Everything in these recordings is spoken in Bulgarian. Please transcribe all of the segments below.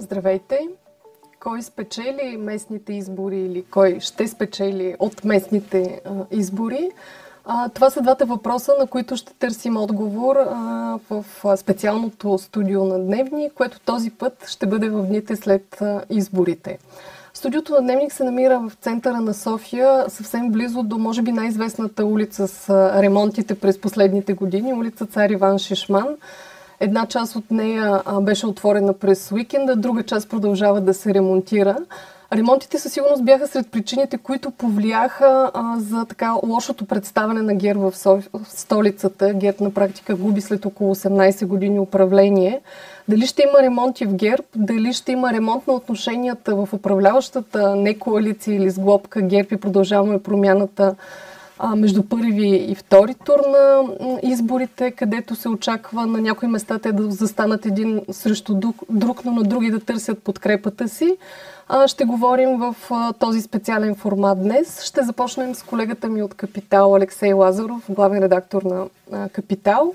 Здравейте! Кой спечели местните избори или кой ще спечели от местните а, избори? А, това са двата въпроса, на които ще търсим отговор а, в специалното студио на Дневни, което този път ще бъде в дните след а, изборите. Студиото на Дневник се намира в центъра на София, съвсем близо до, може би, най-известната улица с ремонтите през последните години, улица Цар Иван Шишман. Една част от нея а, беше отворена през уикенда, друга част продължава да се ремонтира. Ремонтите със сигурност бяха сред причините, които повлияха а, за така лошото представяне на ГЕР в, Соф... в столицата. ГЕР на практика губи след около 18 години управление. Дали ще има ремонти в ГЕРБ, дали ще има ремонт на отношенията в управляващата не коалиция или сглобка ГЕРБ и продължаваме промяната между първи и втори тур на изборите, където се очаква на някои места те да застанат един срещу друг, но на други да търсят подкрепата си. Ще говорим в този специален формат днес. Ще започнем с колегата ми от Капитал, Алексей Лазаров, главен редактор на а, Капитал.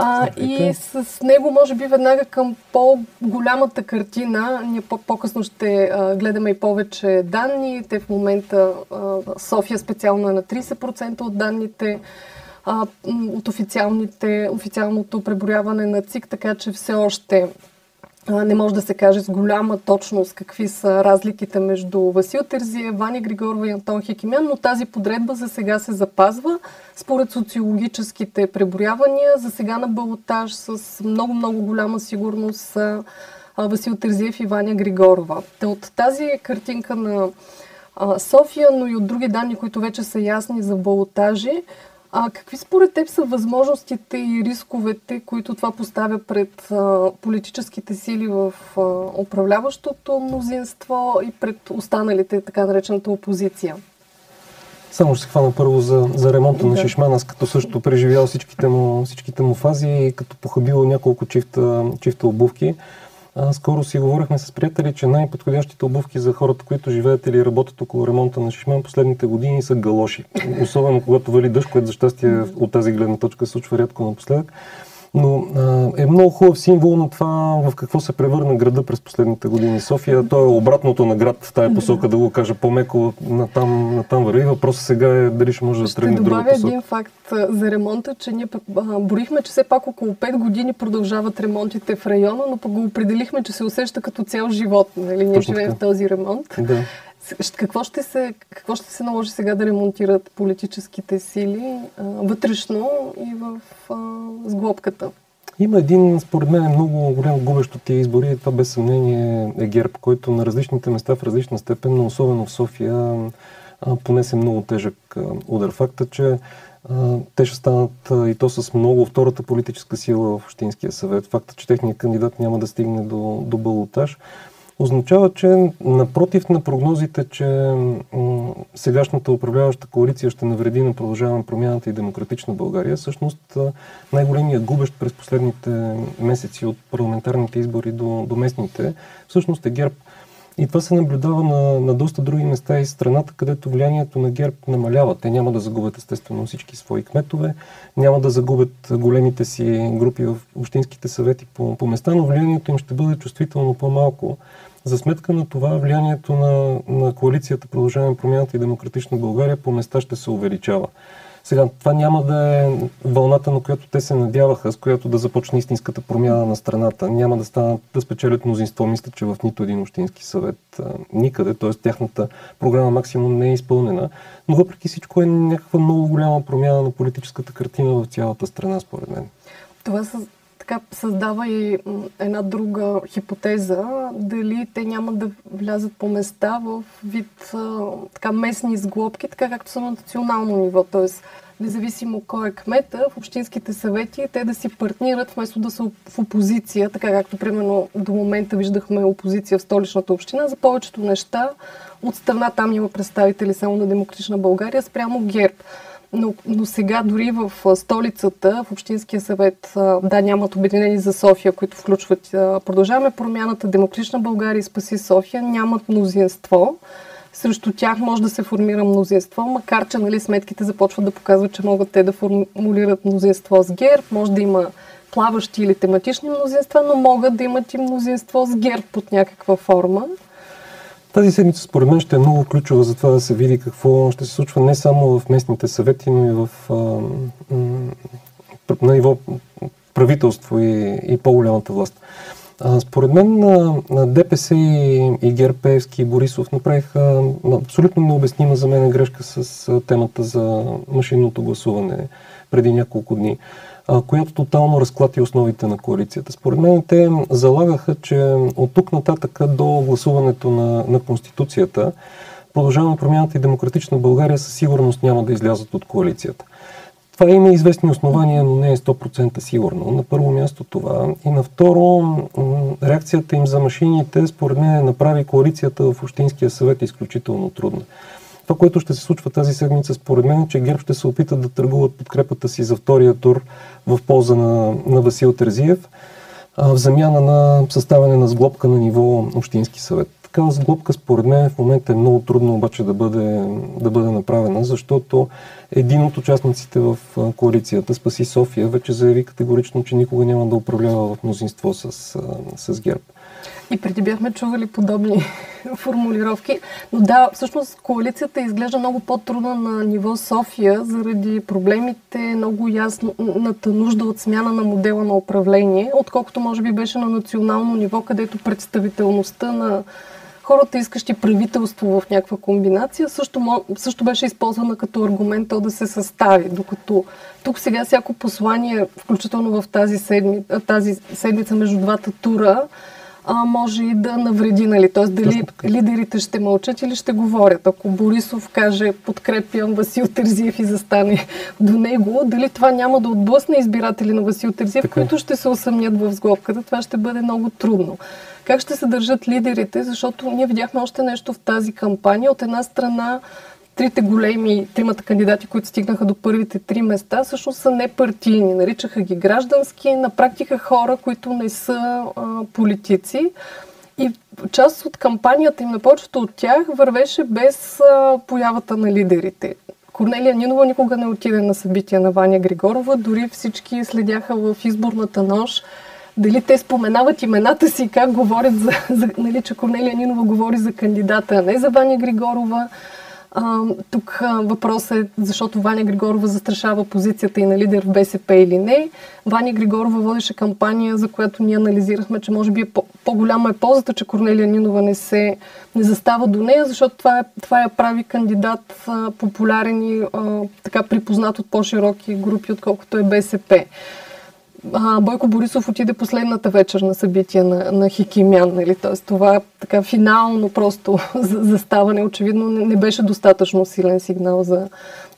А, и с него, може би, веднага към по-голямата картина, ние по-късно ще а, гледаме и повече данни. Те в момента, а, София специално е на 30% от данните а, от официалните, официалното преброяване на ЦИК, така че все още не може да се каже с голяма точност какви са разликите между Васил Терзия, Ваня Григорова и Антон Хикимян, но тази подредба за сега се запазва. Според социологическите преброявания, за сега на балотаж с много-много голяма сигурност са Васил Терзиев и Ваня Григорова. От тази картинка на София, но и от други данни, които вече са ясни за балотажи, а какви според теб са възможностите и рисковете, които това поставя пред а, политическите сили в а, управляващото мнозинство и пред останалите, така наречената опозиция? Само ще се хвана първо за, за ремонта да. на Шишман, аз като също преживял всичките му, всичките му фази и като похабил няколко чифта, чифта обувки. А, скоро си говорихме с приятели, че най-подходящите обувки за хората, които живеят или работят около ремонта на Шишман последните години са галоши. Особено когато вали дъжд, което за щастие от тази гледна точка се случва рядко напоследък но а, е много хубав символ на това в какво се превърна града през последните години. София, то е обратното на град в тая посока, да го кажа по-меко, натам, натам върви. Въпросът сега е дали ще може да тръгне друга посока. Ще добавя един факт за ремонта, че ние борихме, че все пак около 5 години продължават ремонтите в района, но пък го определихме, че се усеща като цял живот. Нали? Ние живеем в този ремонт. Да. Какво ще, се, какво ще се наложи сега да ремонтират политическите сили а, вътрешно и в а, сглобката? Има един, според мен, много голям губещ от тия избори. Това без съмнение е ГЕРБ, който на различните места в различна степен, но особено в София, понесе много тежък удар. Факта, че те ще станат и то с много втората политическа сила в Общинския съвет. Факта, че техният кандидат няма да стигне до, до балотаж означава, че напротив на прогнозите, че сегашната управляваща коалиция ще навреди на продължаване промяната и демократична България, всъщност най-големият губещ през последните месеци от парламентарните избори до, до местните, всъщност е ГЕРБ. И това се наблюдава на, на доста други места и страната, където влиянието на ГЕРБ намалява. Те няма да загубят естествено всички свои кметове, няма да загубят големите си групи в общинските съвети по, по места, но влиянието им ще бъде чувствително по-малко. За сметка на това влиянието на, на коалицията Продължаваме промяната и Демократична България по места ще се увеличава. Сега, това няма да е вълната, на която те се надяваха, с която да започне истинската промяна на страната. Няма да станат да спечелят мнозинство, мисля, че в нито един общински съвет а, никъде, т.е. тяхната програма максимум не е изпълнена. Но въпреки всичко е някаква много голяма промяна на политическата картина в цялата страна, според мен. Това са така създава и една друга хипотеза, дали те няма да влязат по места в вид така местни сглобки, така както са на национално ниво. Тоест, независимо кой е кмета, в общинските съвети те да си партнират вместо да са в опозиция, така както примерно до момента виждахме опозиция в столичната община. За повечето неща от страна там има представители само на Демократична България спрямо ГЕРБ. Но, но сега дори в столицата, в Общинския съвет, да, нямат обединени за София, които включват Продължаваме промяната, Демократична България и Спаси София, нямат мнозинство. Срещу тях може да се формира мнозинство, макар че нали, сметките започват да показват, че могат те да формулират мнозинство с ГЕРБ, може да има плаващи или тематични мнозинства, но могат да имат и мнозинство с герб под някаква форма. Тази седмица според мен ще е много ключова за това да се види какво ще се случва не само в местните съвети, но и в, а, на ниво правителство и, и по-голямата власт. А, според мен на, на ДПС и, и Герпеевски и Борисов направиха абсолютно необяснима за мен грешка с темата за машинното гласуване преди няколко дни, а, която тотално разклати основите на коалицията. Според мен те залагаха, че от тук нататък до гласуването на, на Конституцията продължаваме промяната и демократична България със сигурност няма да излязат от коалицията. Това има известни основания, но не е 100% сигурно. На първо място това. И на второ, реакцията им за машините, според мен, направи коалицията в Общинския съвет изключително трудна. Това, което ще се случва тази седмица, според мен, е, че ГЕРБ ще се опитат да търгуват подкрепата си за втория тур в полза на, на Васил Терзиев, в замяна на съставяне на сглобка на ниво Общински съвет такава сглобка, според мен, в момента е много трудно обаче да бъде, да бъде направена, защото един от участниците в коалицията, Спаси София, вече заяви категорично, че никога няма да управлява в мнозинство с, с ГЕРБ. И преди бяхме чували подобни формулировки. Но да, всъщност коалицията изглежда много по-трудна на ниво София заради проблемите, много ясната нужда от смяна на модела на управление, отколкото може би беше на национално ниво, където представителността на хората, искащи правителство в някаква комбинация, също, също беше използвана като аргумент то да се състави. Докато тук сега всяко послание, включително в тази, седми, тази седмица между двата тура, а, може и да навреди, нали? Тоест дали лидерите ще мълчат или ще говорят. Ако Борисов каже подкрепям Васил Терзиев и застане до него, дали това няма да отблъсне избиратели на Васил Терзиев, така. които ще се усъмнят в сглобката, това ще бъде много трудно. Как ще се държат лидерите? Защото ние видяхме още нещо в тази кампания. От една страна, трите големи, тримата кандидати, които стигнаха до първите три места, всъщност са непартийни. Наричаха ги граждански, на практика хора, които не са а, политици. И част от кампанията им на повечето от тях вървеше без а, появата на лидерите. Корнелия Нинова никога не отиде на събития на Ваня Григорова, дори всички следяха в изборната нощ дали те споменават имената си, как говорят за, за нали, че Корнелия Нинова говори за кандидата, а не за Ваня Григорова. А, тук а, въпросът е, защото Ваня Григорова застрашава позицията и на лидер в БСП или не. Ваня Григорова водеше кампания, за която ние анализирахме, че може би е по- по-голяма е ползата, че Корнелия Нинова не се не застава до нея, защото това, е, това е прави кандидат а, популярен и а, така припознат от по-широки групи, отколкото е БСП а, Бойко Борисов отиде последната вечер на събития на, на Хикимян. Нали? Тоест, това така финално просто заставане очевидно не, не беше достатъчно силен сигнал за,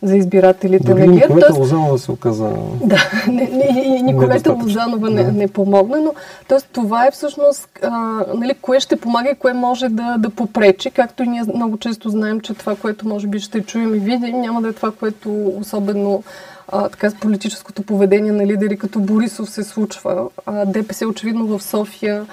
за избирателите Дори на ГЕРБ. Тоест, Лозанова се оказа. Да, не, не, и Николета Лозанова не, не помогна, но тоест, това е всъщност а, нали, кое ще помага и кое може да, да попречи, както и ние много често знаем, че това, което може би ще чуем и видим, няма да е това, което особено а, така с политическото поведение на лидери като Борисов се случва. А, ДПС очевидно в София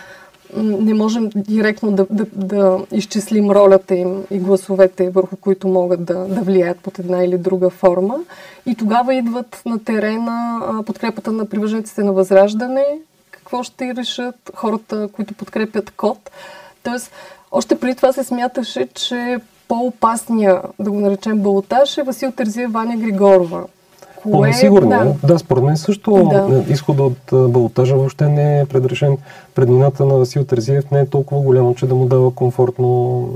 не можем директно да, да, да изчислим ролята им и гласовете, върху които могат да, да влияят под една или друга форма. И тогава идват на терена подкрепата на привържениците на Възраждане, какво ще решат хората, които подкрепят код. Тоест, още преди това се смяташе, че по-опасния, да го наречем, балотаж е Васил Терзия Ваня Григорова. Кое... Сигурно. Да. да, според мен също да. изхода от балотажа въобще не е предрешен. Преднината на Васил Терзиев не е толкова голямо, че да му дава комфортно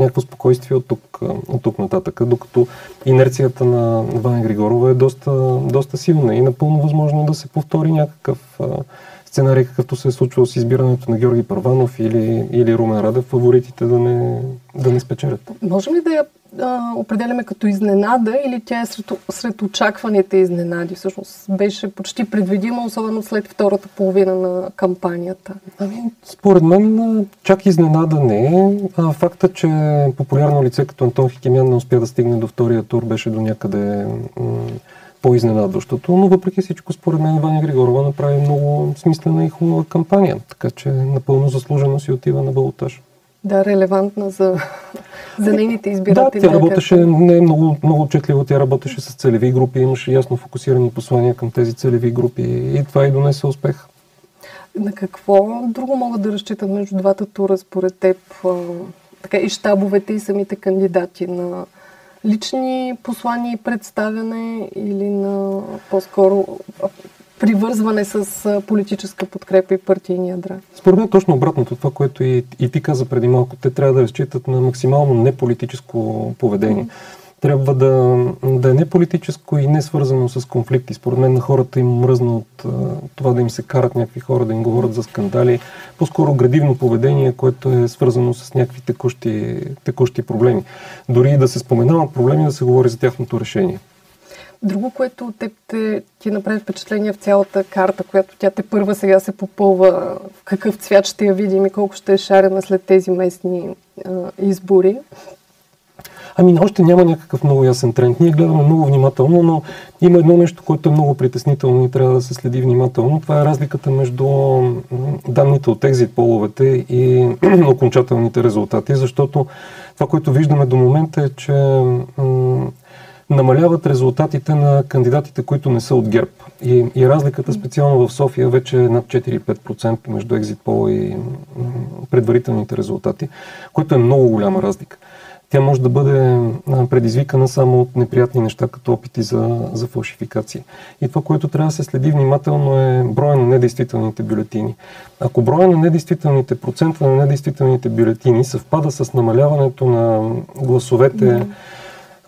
някакво спокойствие от тук, от тук нататък, докато инерцията на Ваня Григорова е доста, доста силна и напълно възможно да се повтори някакъв сценарий, какъвто се е случвал с избирането на Георги Първанов или, или Румен Радев, фаворитите да не, да не спечелят. Можем ли да я а, определяме като изненада или тя е сред, сред очакваните изненади? Всъщност беше почти предвидима, особено след втората половина на кампанията. Ами, според мен чак изненада не е. Факта, че популярно лице като Антон Хикемян не успя да стигне до втория тур, беше до някъде по-изненадващото, но въпреки всичко, според мен, Ваня Григорова направи много смислена и хубава кампания, така че напълно заслужено си отива на балотаж. Да, релевантна за, за нейните избиратели. Да, тя работеше не е много, много отчетливо, тя работеше с целеви групи, имаше ясно фокусирани послания към тези целеви групи и това и донесе успех. На какво друго могат да разчитат между двата тура според теб така и щабовете и самите кандидати на лични послания и представяне или на по-скоро привързване с политическа подкрепа и партийни ядра? Според мен точно обратното, това, което и, и ти каза преди малко, те трябва да разчитат на максимално неполитическо поведение. Mm-hmm трябва да, да е не политическо и не свързано с конфликти. Според мен на хората им мръзна от това да им се карат някакви хора, да им говорят за скандали. По-скоро градивно поведение, което е свързано с някакви текущи, текущи проблеми. Дори да се споменават проблеми, да се говори за тяхното решение. Друго, което те, те, ти направи впечатление в цялата карта, която тя те първа сега се попълва, в какъв цвят ще я видим и колко ще е шарена след тези местни а, избори, Ами още няма някакъв много ясен тренд. Ние гледаме много внимателно, но има едно нещо, което е много притеснително и трябва да се следи внимателно. Това е разликата между данните от екзит половете и окончателните резултати, защото това, което виждаме до момента е, че намаляват резултатите на кандидатите, които не са от ГЕРБ. И, и разликата специално в София вече е над 4-5% между екзит пола и предварителните резултати, което е много голяма разлика тя може да бъде предизвикана само от неприятни неща, като опити за, за фалшификация. И това, което трябва да се следи внимателно е броя на недействителните бюлетини. Ако броя на недействителните, процента на недействителните бюлетини съвпада с намаляването на гласовете mm-hmm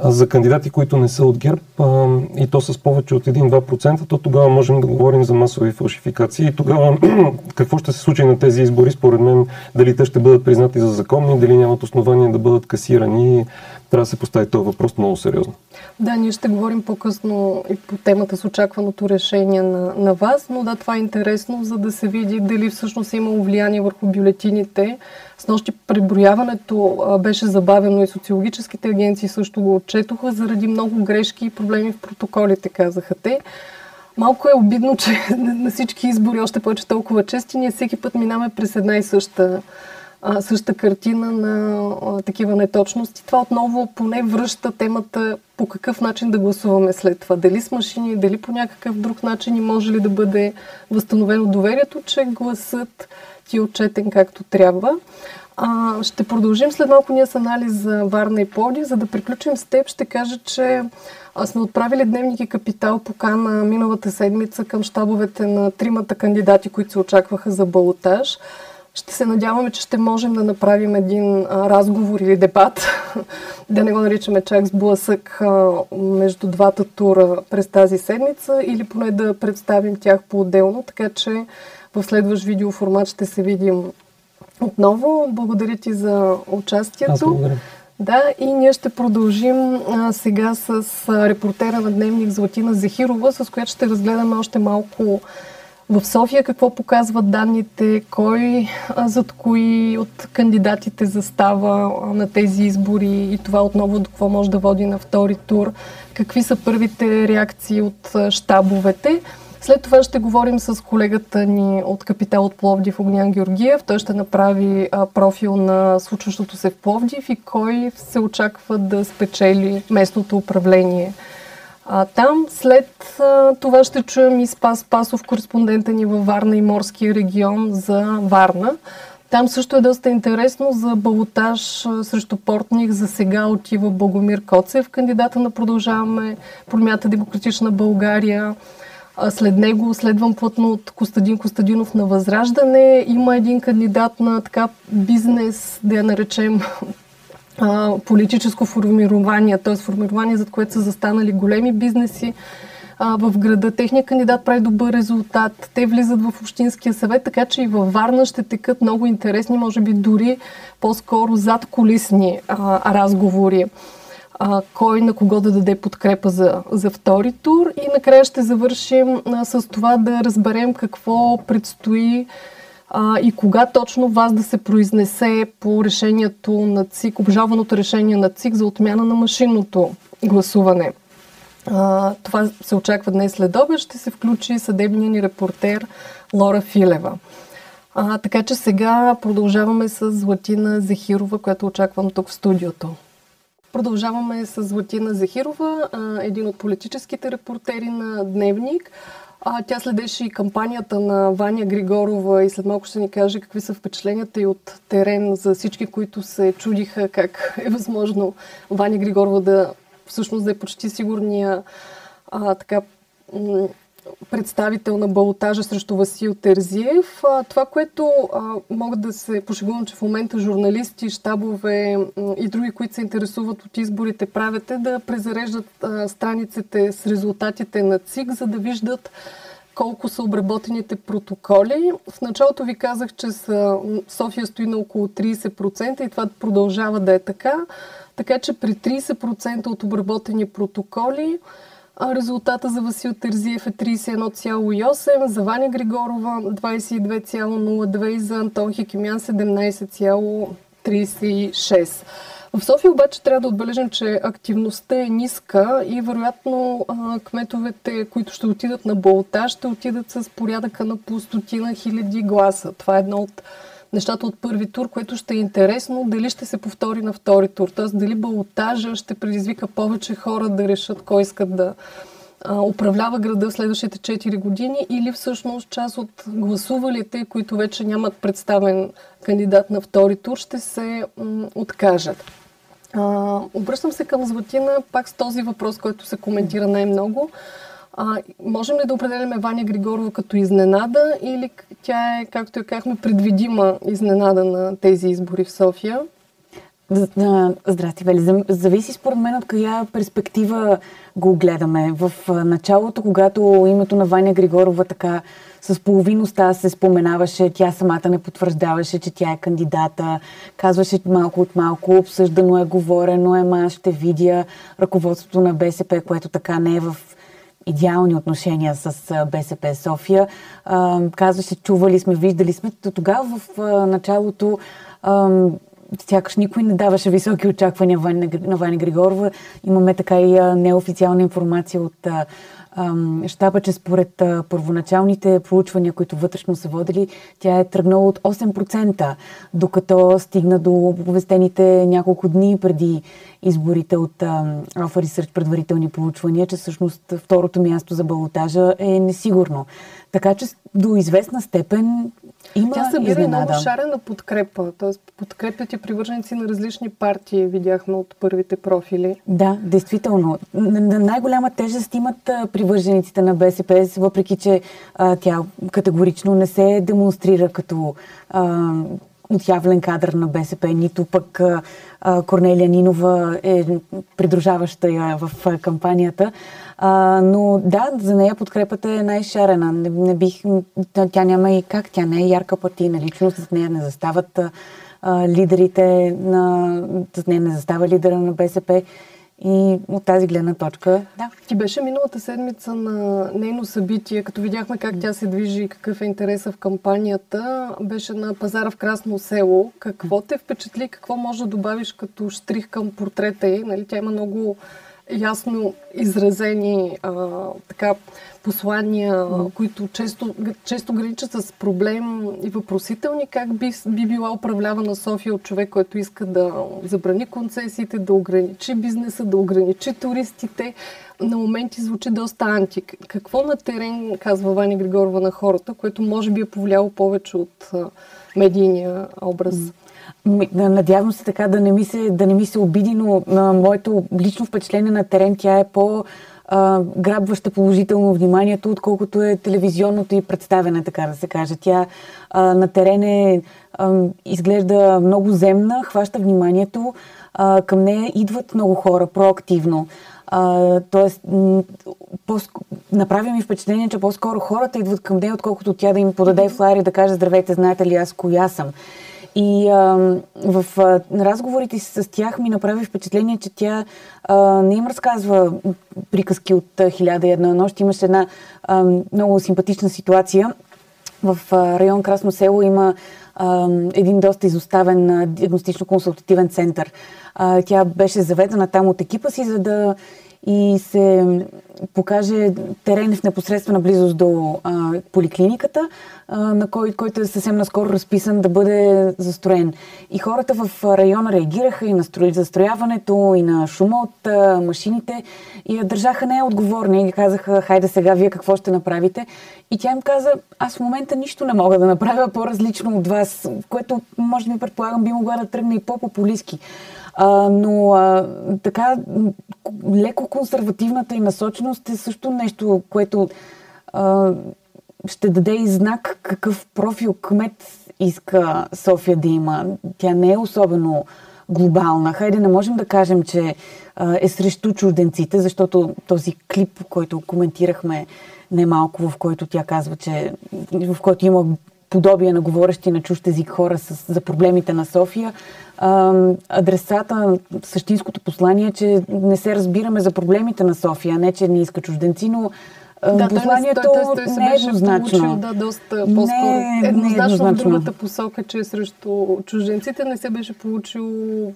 за кандидати, които не са от ГЕРБ а, и то с повече от 1-2%, то тогава можем да говорим за масови фалшификации. И тогава какво ще се случи на тези избори, според мен, дали те ще бъдат признати за законни, дали нямат основания да бъдат касирани, трябва да се постави този въпрос много сериозно. Да, ние ще говорим по-късно и по темата с очакваното решение на, на вас, но да, това е интересно, за да се види дали всъщност е имало влияние върху бюлетините. С нощи преброяването а, беше забавено и социологическите агенции също го отчетоха заради много грешки и проблеми в протоколите, казаха те. Малко е обидно, че на всички избори, още повече толкова чести, ние всеки път минаме през една и съща а, същата картина на а, такива неточности. Това отново поне връща темата по какъв начин да гласуваме след това. Дали с машини, дали по някакъв друг начин и може ли да бъде възстановено доверието, че гласът ти е отчетен както трябва. А, ще продължим след малко ние с анализ за Варна и Плоди. За да приключим с теб, ще кажа, че сме отправили дневник и капитал покана миналата седмица към щабовете на тримата кандидати, които се очакваха за балотаж. Ще се надяваме, че ще можем да направим един а, разговор или дебат, да не го наричаме чак сблъсък а, между двата тура през тази седмица или поне да представим тях по-отделно, така че в следващ видеоформат ще се видим отново. Благодаря ти за участието. Аз благодаря. Да, и ние ще продължим а, сега с а, репортера на Дневник Златина Зехирова, с която ще разгледаме още малко в София какво показват данните, кой зад кои от кандидатите застава на тези избори и това отново до какво може да води на втори тур, какви са първите реакции от щабовете. След това ще говорим с колегата ни от Капитал от Пловдив, Огнян Георгиев. Той ще направи профил на случващото се в Пловдив и кой се очаква да спечели местното управление а, там след а, това ще чуем и Спас Пасов, кореспондента ни във Варна и Морския регион за Варна. Там също е доста интересно за балотаж срещу Портних. За сега отива Богомир Коцев, кандидата на Продължаваме промята Демократична България. След него следвам плътно от Костадин Костадинов на Възраждане. Има един кандидат на така бизнес, да я наречем политическо формирование, т.е. формирование, за което са застанали големи бизнеси в града. Техният кандидат прави добър резултат. Те влизат в Общинския съвет, така че и във Варна ще текат много интересни, може би дори по-скоро зад колисни разговори. А, кой на кого да даде подкрепа за, за втори тур. И накрая ще завършим а, с това да разберем какво предстои а, и кога точно вас да се произнесе по решението на ЦИК, обжалваното решение на ЦИК за отмяна на машинното гласуване. А, това се очаква днес след обед. Ще се включи съдебния ни репортер Лора Филева. А, така че сега продължаваме с Златина Зехирова, която очаквам тук в студиото. Продължаваме с Златина Зехирова, един от политическите репортери на Дневник. А, тя следеше и кампанията на Ваня Григорова и след малко ще ни каже какви са впечатленията и от терен за всички, които се чудиха как е възможно Ваня Григорова да всъщност да е почти сигурния а, така, представител на балотажа срещу Васил Терзиев. Това, което могат да се пошегувам, че в момента журналисти, щабове и други, които се интересуват от изборите, правят е да презареждат а, страниците с резултатите на ЦИК, за да виждат колко са обработените протоколи. В началото ви казах, че са, София стои на около 30% и това продължава да е така. Така че при 30% от обработени протоколи резултата за Васил Терзиев е 31,8, за Ваня Григорова 22,02 и за Антон Хикимян 17,36. В София обаче трябва да отбележим, че активността е ниска и вероятно кметовете, които ще отидат на болта, ще отидат с порядъка на по стотина хиляди гласа. Това е едно от нещата от първи тур, което ще е интересно дали ще се повтори на втори тур. Т.е. дали балотажа ще предизвика повече хора да решат кой искат да а, управлява града в следващите 4 години или всъщност част от гласувалите, които вече нямат представен кандидат на втори тур, ще се м- откажат. А, обръщам се към Златина пак с този въпрос, който се коментира най-много. А, можем ли да определяме Ваня Григорова като изненада или тя е, както я казахме, предвидима изненада на тези избори в София? Здрасти, Вели. Зависи според мен от коя перспектива го гледаме. В началото, когато името на Ваня Григорова така с половиността се споменаваше, тя самата не потвърждаваше, че тя е кандидата, казваше малко от малко, обсъждано е, говорено е, ма ще видя ръководството на БСП, което така не е в идеални отношения с БСП София. Казваше, чували сме, виждали сме. Тогава в началото сякаш никой не даваше високи очаквания на Ваня Григорова. Имаме така и неофициална информация от щаба, че според първоначалните проучвания, които вътрешно са водили, тя е тръгнала от 8%, докато стигна до оповестените няколко дни преди изборите от Alpha Research предварителни проучвания, че всъщност второто място за балотажа е несигурно. Така че до известна степен има Тя събира изненада. много шарена подкрепа, т.е. подкрепят и привърженици на различни партии, видяхме от първите профили. Да, действително. На най-голяма тежест имат привържениците на БСП, въпреки че а, тя категорично не се демонстрира като а, отявлен кадър на БСП, нито пък а, Корнелия Нинова е придружаваща я в кампанията. А, но да, за нея подкрепата е най-шарена. Не, не бих, тя няма и как, тя не е ярка партийна личност, с нея не застават а, лидерите на, с нея не застава лидера на БСП. И от тази гледна точка, да. Ти беше миналата седмица на нейно събитие, като видяхме как тя се движи и какъв е интереса в кампанията. Беше на пазара в Красно село. Какво те впечатли? Какво може да добавиш като штрих към портрета й? Нали, тя има много ясно изразени а, така, послания, mm. които често, често граничат с проблем и въпросителни, как би, би била управлявана София от човек, който иска да забрани концесиите, да ограничи бизнеса, да ограничи туристите. На моменти звучи доста анти. Какво на терен казва Ваня Григорова на хората, което може би е повлияло повече от а, медийния образ? Mm. Надявам се така да не ми се, да не ми се обиди, но на моето лично впечатление на терен тя е по грабваща положително вниманието, отколкото е телевизионното и представене, така да се каже. Тя а, на терен е, а, изглежда много земна, хваща вниманието, а, към нея идват много хора проактивно. А, тоест, по- направи ми впечатление, че по-скоро хората идват към нея, отколкото тя да им подаде флайер и да каже здравейте, знаете ли аз коя съм. И а, в а, разговорите си с тях ми направи впечатление, че тя а, не им разказва приказки от хиляда и една нощ. Имаше една а, много симпатична ситуация. В а, район Красно село има а, един доста изоставен диагностично-консултативен център. А, тя беше заведена там от екипа си, за да и се покаже терен в непосредствена близост до а, поликлиниката, а, на кой, който е съвсем наскоро разписан да бъде застроен. И хората в района реагираха и на застрояването, и на шума от а, машините и я държаха нея отговорни и казаха, хайде сега вие какво ще направите. И тя им каза, аз в момента нищо не мога да направя по-различно от вас, което може би предполагам би могла да тръгне и по-популистски. А, но а, така, леко консервативната и насоченост е също нещо, което а, ще даде и знак какъв профил кмет иска София да има. Тя не е особено глобална. Хайде, не можем да кажем, че а, е срещу чужденците, защото този клип, който коментирахме немалко, в който тя казва, че в който има подобие на говорещи на чужд език хора с, за проблемите на София. Адресата, същинското послание е, че не се разбираме за проблемите на София, не че не иска чужденци, но да, посланието той, той, той, той не е еднозначно. Получил, да, доста по-скоро не, еднозначно не е в другата посока, че е срещу чужденците не се беше получил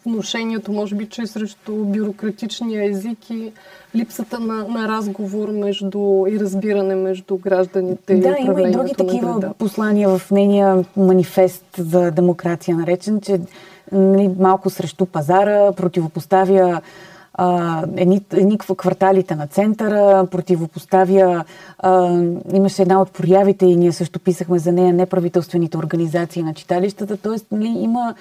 вношението, може би, че е срещу бюрократичния език и липсата на, на разговор между и разбиране между гражданите да, и Да, има и други такива послания в нейния манифест за демокрация, наречен, че нали, малко срещу пазара, противопоставя а, едни, едни кварталите на центъра, противопоставя. А, имаше една от проявите и ние също писахме за нея неправителствените организации на читалищата. Тоест, нали, има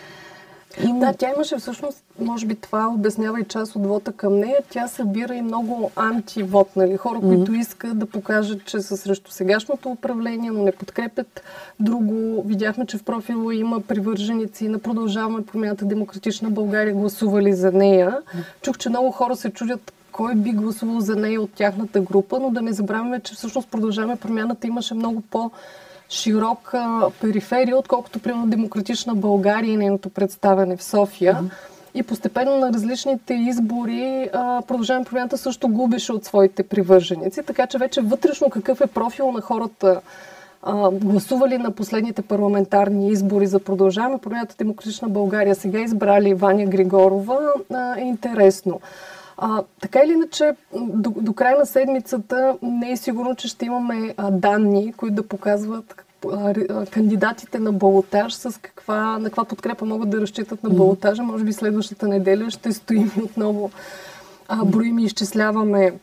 има... Да, тя имаше всъщност, може би това обяснява и част от вота към нея. Тя събира и много антивот, нали? Хора, mm-hmm. които искат да покажат, че са срещу сегашното управление, но не подкрепят друго. Видяхме, че в профила има привърженици на Продължаваме промяната Демократична България гласували за нея. Mm-hmm. Чух, че много хора се чудят кой би гласувал за нея от тяхната група, но да не забравяме, че всъщност Продължаваме промяната имаше много по- широка периферия, отколкото, примерно, Демократична България и нейното представяне в София. Mm-hmm. И постепенно на различните избори продължаваме промяната също губеше от своите привърженици, така че вече вътрешно какъв е профил на хората, а, гласували на последните парламентарни избори за продължаваме промяната Демократична България, сега избрали Ваня Григорова, а, е интересно. А, така или иначе, до, до края на седмицата не е сигурно, че ще имаме а, данни, които да показват кандидатите на балотаж с каква, на каква подкрепа могат да разчитат на балотажа. Може би следващата неделя ще стоим отново, а, броим и изчисляваме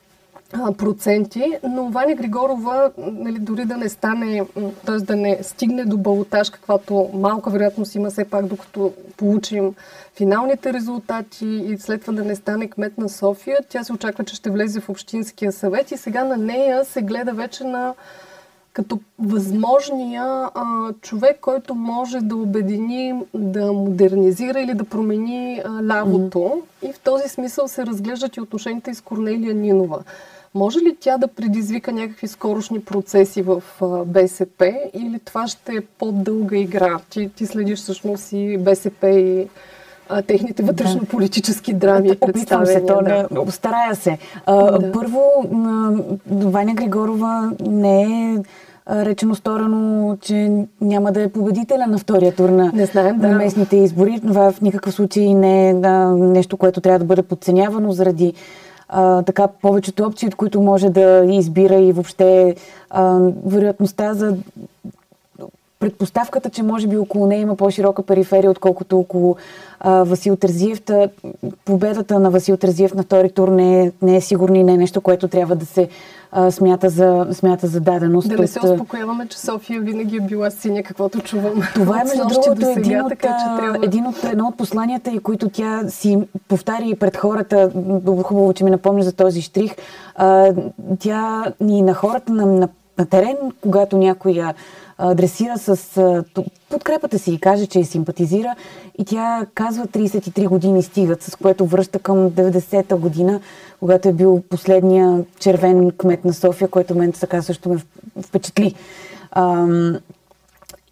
проценти, но Ваня Григорова, нали, дори да не стане, т.е. да не стигне до балотаж, каквато малка вероятност има все пак, докато получим финалните резултати и след това да не стане кмет на София, тя се очаква, че ще влезе в Общинския съвет и сега на нея се гледа вече на като възможния а, човек, който може да обедини, да модернизира или да промени а, лявото. Mm-hmm. И в този смисъл се разглеждат и отношенията и с Корнелия Нинова. Може ли тя да предизвика някакви скорошни процеси в БСП или това ще е по-дълга игра? Ти, ти следиш всъщност и БСП и а, техните вътрешно-политически драми и Опитвам се, то да. не, постарая се. А, да. Първо, Ваня Григорова не е речено сторено, че няма да е победителя на втория тур на, не знаем, да. на местните избори. Това в никакъв случай не е да, нещо, което трябва да бъде подценявано заради а, така повечето опции, от които може да избира и въобще а, вероятността за предпоставката, че може би около нея има по-широка периферия, отколкото около а, Васил Тързиев. Та, победата на Васил Тързиев на втори тур не е, не е сигурна и не е нещо, което трябва да се а, смята, за, смята за даденост. Да не се успокояваме, че София винаги е била синя, каквото чувам. Това е между другото сега, един, от, така, че трябва... един от, едно от посланията, и които тя си повтари пред хората, хубаво, че ми напомня за този штрих, а, тя ни на хората на, на, на терен, когато някоя адресира с подкрепата си и каже, че я симпатизира. И тя казва 33 години стигат, с което връща към 90-та година, когато е бил последния червен кмет на София, който мен така също ме впечатли. Ам,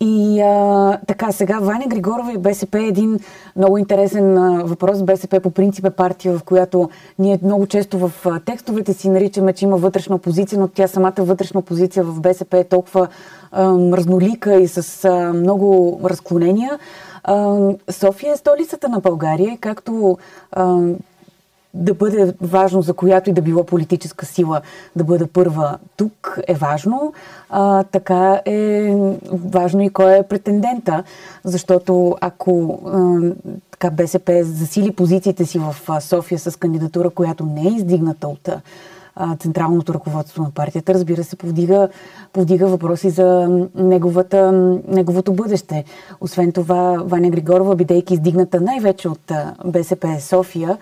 и а, така, сега Ваня Григорова и БСП е един много интересен а, въпрос. БСП по принцип е партия, в която ние много често в а, текстовете си наричаме, че има вътрешна опозиция, но тя самата вътрешна опозиция в БСП е толкова а, разнолика и с а, много разклонения. София е столицата на България, както а, да бъде важно за която и да било политическа сила да бъде първа тук е важно, а, така е важно и кой е претендента, защото ако а, така БСП засили позициите си в София с кандидатура, която не е издигната от централното ръководство на партията, разбира се, повдига, повдига въпроси за неговата, неговото бъдеще. Освен това, Ваня Григорова, бидейки издигната най-вече от БСП София,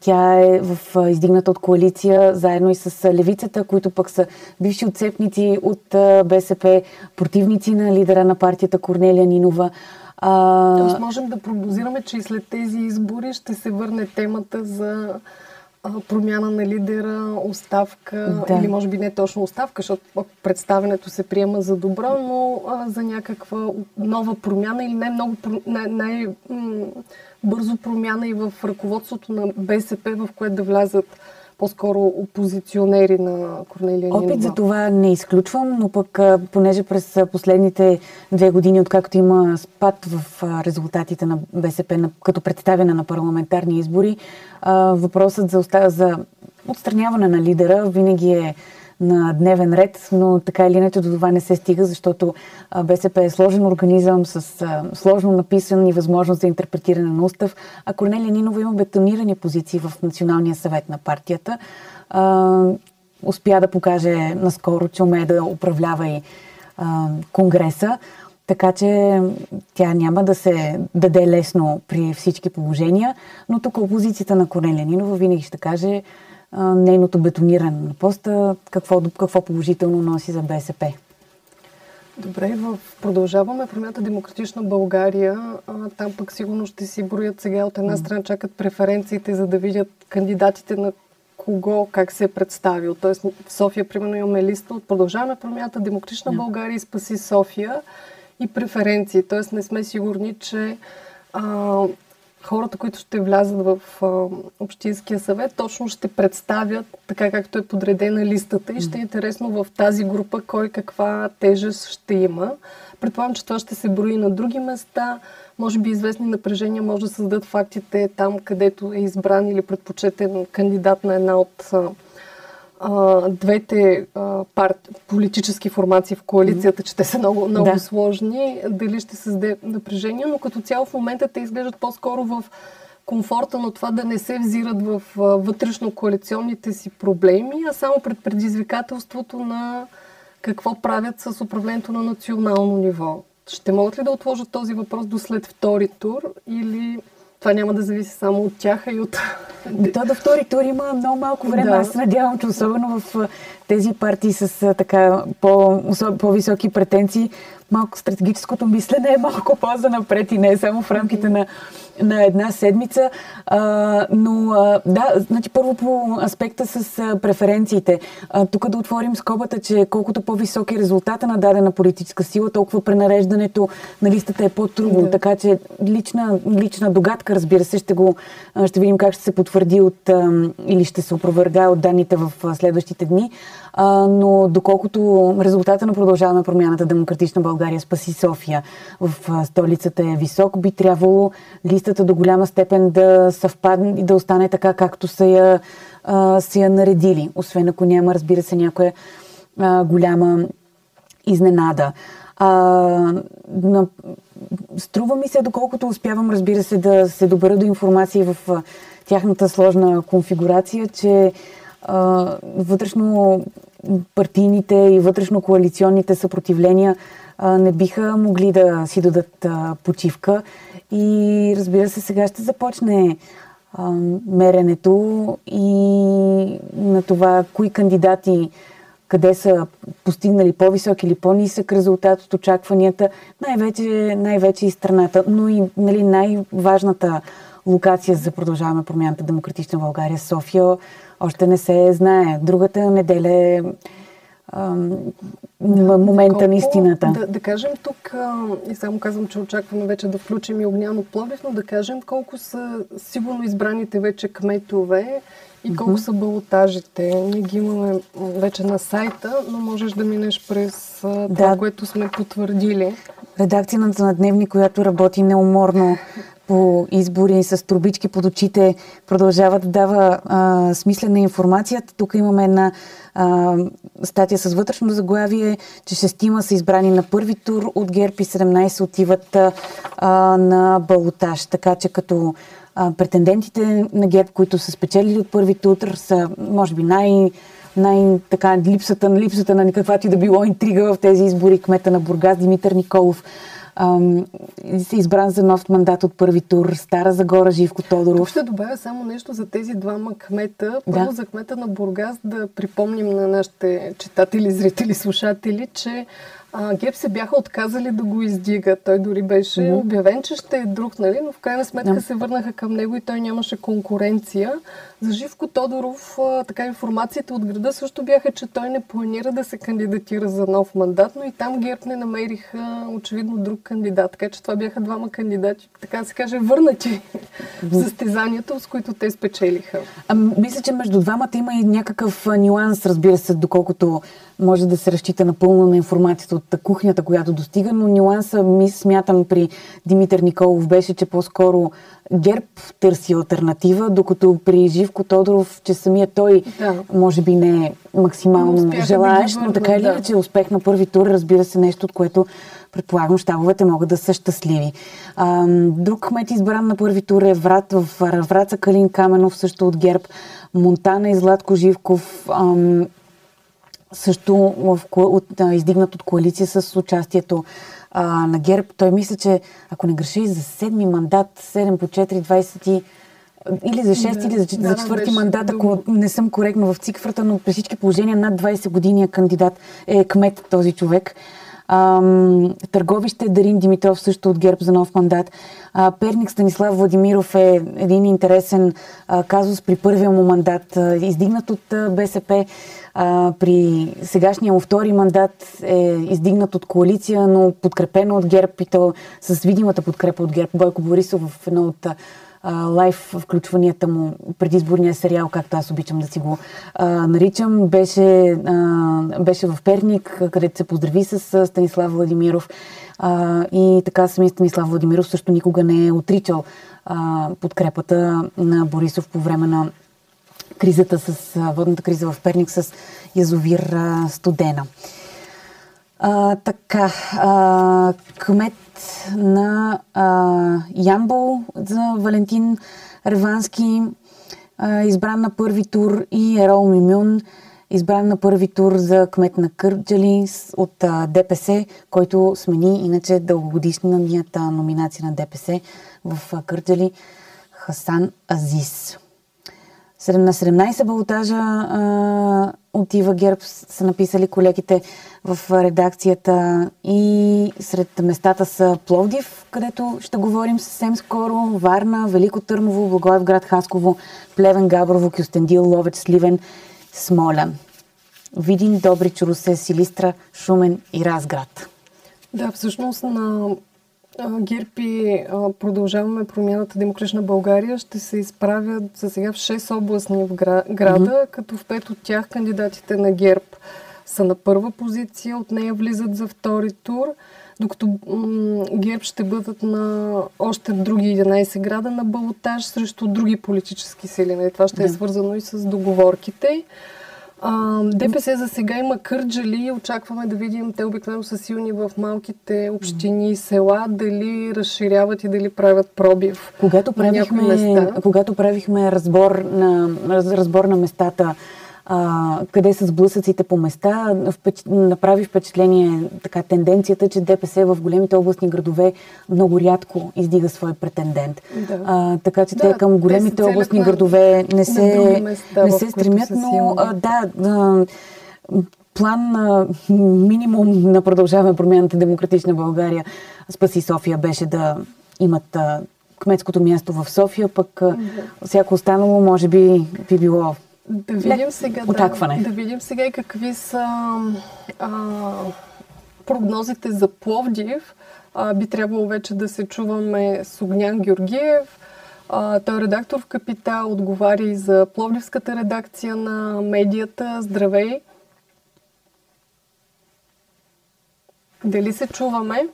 тя е в издигната от коалиция заедно и с левицата, които пък са бивши отцепници от БСП, противници на лидера на партията Корнелия Нинова. А... Тоест можем да прогнозираме, че и след тези избори ще се върне темата за промяна на лидера, оставка да. или може би не точно оставка, защото представенето се приема за добро, но а, за някаква нова промяна или най-много най- най- бързо промяна и в ръководството на БСП, в което да влязат по-скоро опозиционери на Корнелия Нинова. Опит за това не изключвам, но пък понеже през последните две години, откакто има спад в резултатите на БСП като представяне на парламентарни избори, въпросът за, за отстраняване на лидера винаги е на дневен ред, но така или иначе до това не се стига, защото БСП е сложен организъм с сложно написан и възможност за интерпретиране на устав, а Корнелия Нинова има бетонирани позиции в Националния съвет на партията. Успя да покаже наскоро, че умее да управлява и Конгреса. Така че тя няма да се даде лесно при всички положения, но тук опозицията на Корнелия Нинова винаги ще каже нейното бетониране на поста, какво, какво положително носи за БСП. Добре, в продължаваме промята Демократична България. А, там пък сигурно ще си броят сега от една страна, чакат преференциите, за да видят кандидатите на кого, как се е представил. Тоест в София, примерно, имаме листа от Продължаваме промята Демократична България и Спаси София и преференции. Тоест не сме сигурни, че а, хората, които ще влязат в а, Общинския съвет, точно ще представят така както е подредена листата и ще е интересно в тази група кой каква тежест ще има. Предполагам, че това ще се брои на други места. Може би известни напрежения може да създадат фактите там, където е избран или предпочетен кандидат на една от а, двете а, пар... политически формации в коалицията, mm-hmm. че те са много, много да. сложни, дали ще създаде напрежение, но като цяло в момента те изглеждат по-скоро в комфорта на това да не се взират в вътрешно коалиционните си проблеми, а само пред предизвикателството на какво правят с управлението на национално ниво. Ще могат ли да отложат този въпрос до след втори тур или това няма да зависи само от тях, а и от... То до втори тур има много малко време. Да. Аз се надявам, че особено в тези партии с така по, по-високи претенции, малко стратегическото мислене е малко по-занапред и не е само в рамките на на една седмица. А, но а, да, значи първо по аспекта с а, преференциите. А, тук да отворим скобата, че колкото по-висок е резултата на дадена политическа сила, толкова пренареждането на листата е по-трудно. Да. Така че лична, лична догадка, разбира се, ще, го, ще видим как ще се потвърди от, а, или ще се опровергае от данните в следващите дни. А, но доколкото резултата на продължаваме промяната Демократична България спаси София в столицата е висок, би трябвало листата до голяма степен да съвпадне и да остане така, както са я, а, са я наредили. Освен ако няма, разбира се, някоя а, голяма изненада. А, на, струва ми се, доколкото успявам, разбира се, да се добра до информация в тяхната сложна конфигурация, че вътрешно партийните и вътрешно коалиционните съпротивления не биха могли да си дадат почивка. И разбира се, сега ще започне меренето и на това кои кандидати къде са постигнали по-висок или по-нисък резултат от очакванията, най-вече, най-вече и страната, но и нали, най-важната локация за продължаваме промяната Демократична България, София, още не се знае. Другата неделя е момента колко, на истината. Да, да кажем тук, и само казвам, че очакваме вече да включим и Огнян от Пловдив, но да кажем колко са сигурно избраните вече кметове и колко mm-hmm. са балотажите. Ние ги имаме вече на сайта, но можеш да минеш през това, да. което сме потвърдили. Редакцията на Дневни, която работи неуморно по избори с трубички под очите продължава да дава а, смислена информация. Тук имаме една а, статия с вътрешно заглавие, че шестима са избрани на първи тур от ГЕРБ и 17 отиват а, на балотаж. Така че като а, претендентите на ГЕРБ, които са спечелили от първи тур, са може би най- най-така липсата, липсата на никаквато и да било интрига в тези избори. Кмета на Бургас Димитър Николов избран за нов мандат от първи тур. Стара Загора Живко Тодоров. Тук ще добавя само нещо за тези двама кмета. Първо да. за кмета на Бургас да припомним на нашите читатели, зрители, слушатели, че а, Геб се бяха отказали да го издига. Той дори беше mm-hmm. обявен, че ще е друг, нали? но в крайна сметка yeah. се върнаха към него и той нямаше конкуренция. За Живко Тодоров, така информациите от града също бяха, че той не планира да се кандидатира за нов мандат, но и там Герб не намериха очевидно друг кандидат. Така че това бяха двама кандидати, така се каже, върнати в състезанието, с които те спечелиха. А, мисля, че между двамата има и някакъв нюанс, разбира се, доколкото може да се разчита напълно на информацията от кухнята, която достига, но нюанса ми смятам при Димитър Николов беше, че по-скоро ГЕРБ търси альтернатива, докато при Живко Тодоров, че самия той да. може би не е максимално желаещ, да но така или иначе да. успех на първи тур, разбира се, нещо, от което предполагам, щабовете могат да са щастливи. А, друг кмет избран на първи тур е Врат, в Враца Калин Каменов, също от ГЕРБ, Монтана и Златко Живков, ам, също в, от, издигнат от коалиция с участието а, на ГЕРБ. Той мисля, че ако не греша и за седми мандат, 7 по 4, 20 или за 6, да, или за, да, за четвърти да, мандат, ако не съм коректна в цифрата, но при всички положения над 20 години е кандидат, е кмет този човек. Ам, Търговище Дарин Димитров също от ГЕРБ за нов мандат. А, Перник Станислав Владимиров е един интересен а, казус при първия му мандат, а, издигнат от а, БСП. А, при сегашния му втори мандат е издигнат от коалиция, но подкрепено от ГЕРБ и то с видимата подкрепа от ГЕРБ. Бойко Борисов в едно от лайв включванията му предизборния сериал, както аз обичам да си го а, наричам, беше, а, беше в Перник, където се поздрави с Станислав Владимиров. А, и така самия Станислав Владимиров също никога не е отричал а, подкрепата на Борисов по време на кризата с водната криза в Перник с язовир а, Студена. А, така, а, кмет на а, Ямбол за Валентин Ревански, а, избран на първи тур и Ерол Мимюн, избран на първи тур за кмет на Кърджали от а, ДПС, който смени иначе дългогодишната номинация на ДПС в Кърджали Хасан Азис. На 17 балотажа а, отива ГЕРБ, са написали колегите в редакцията и сред местата са Пловдив, където ще говорим съвсем скоро, Варна, Велико Търново, Благоевград, Хасково, Плевен, Габрово, Кюстендил, Ловеч, Сливен, Смолян. Видин, Добрич, Русе, Силистра, Шумен и Разград. Да, всъщност на Гирпи продължаваме промяната Демократична България ще се изправят за сега в 6 областни града, mm-hmm. като в 5 от тях кандидатите на ГЕРБ са на първа позиция, от нея влизат за втори тур, докато м- ГЕРБ ще бъдат на още други 11 града на балотаж срещу други политически сили. Нали, това ще yeah. е свързано и с договорките. А, ДПС за сега има кърджали. Очакваме да видим, те обикновено са силни в малките общини и села, дали разширяват и дали правят пробив. Когато правихме, когато правихме разбор на, разбор на местата а, къде са сблъсъците по места. Впеч... Направи впечатление така тенденцията, че ДПС в големите областни градове много рядко издига свой претендент. Да. А, така че да, те към големите те областни на, градове не се, места, не се стремят, но а, да, да план на минимум на продължаване промяната Демократична България Спаси София беше да имат а, кметското място в София, пък да. всяко останало може би би било да видим сега, да, да видим сега и какви са а, прогнозите за Пловдив. А, би трябвало вече да се чуваме с Огнян Георгиев. А, той е редактор в Капитал, отговаря и за Пловдивската редакция на медията. Здравей! Дали се чуваме?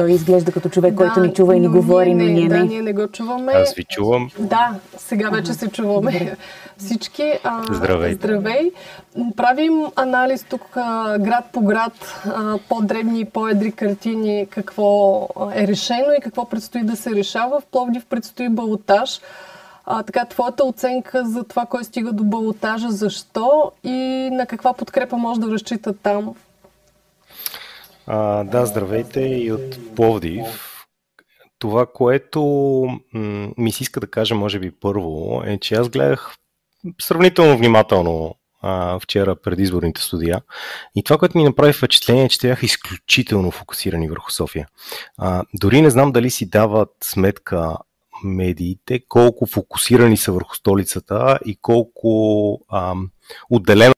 Той изглежда като човек, да, който ни чува и ни говори, но ние не. Да, ние не го чуваме. Аз ви чувам. Да, сега вече се чуваме всички. А, здравей. Здравей. Правим анализ тук а, град по град, а, по-дребни и по-едри картини, какво е решено и какво предстои да се решава. В Пловдив предстои балотаж. А, така, твоята оценка за това, кой стига до балотажа, защо и на каква подкрепа може да разчита там? А, да, здравейте и от Пловдив. Това, което м- ми се иска да кажа, може би първо, е, че аз гледах сравнително внимателно а, вчера предизборните студия. И това, което ми направи впечатление е, че те бяха изключително фокусирани върху София. А, дори не знам дали си дават сметка медиите, колко фокусирани са върху столицата и колко а, отделено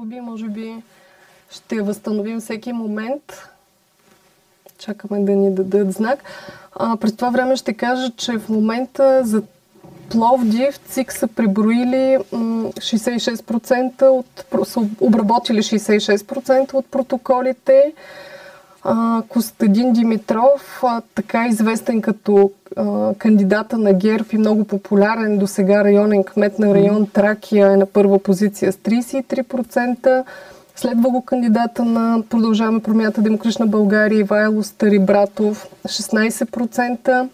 губи, може би ще възстановим всеки момент. Чакаме да ни дадат знак. А, през това време ще кажа, че в момента за Пловдив ЦИК са приброили 66% от, са обработили 66% от протоколите. А, Костадин Димитров, а, така известен като а, кандидата на ГЕРБ и много популярен до сега районен кмет на район Тракия е на първа позиция с 33%. Следва го кандидата на Продължаваме промята Демократична България Ивайло Старибратов 16%.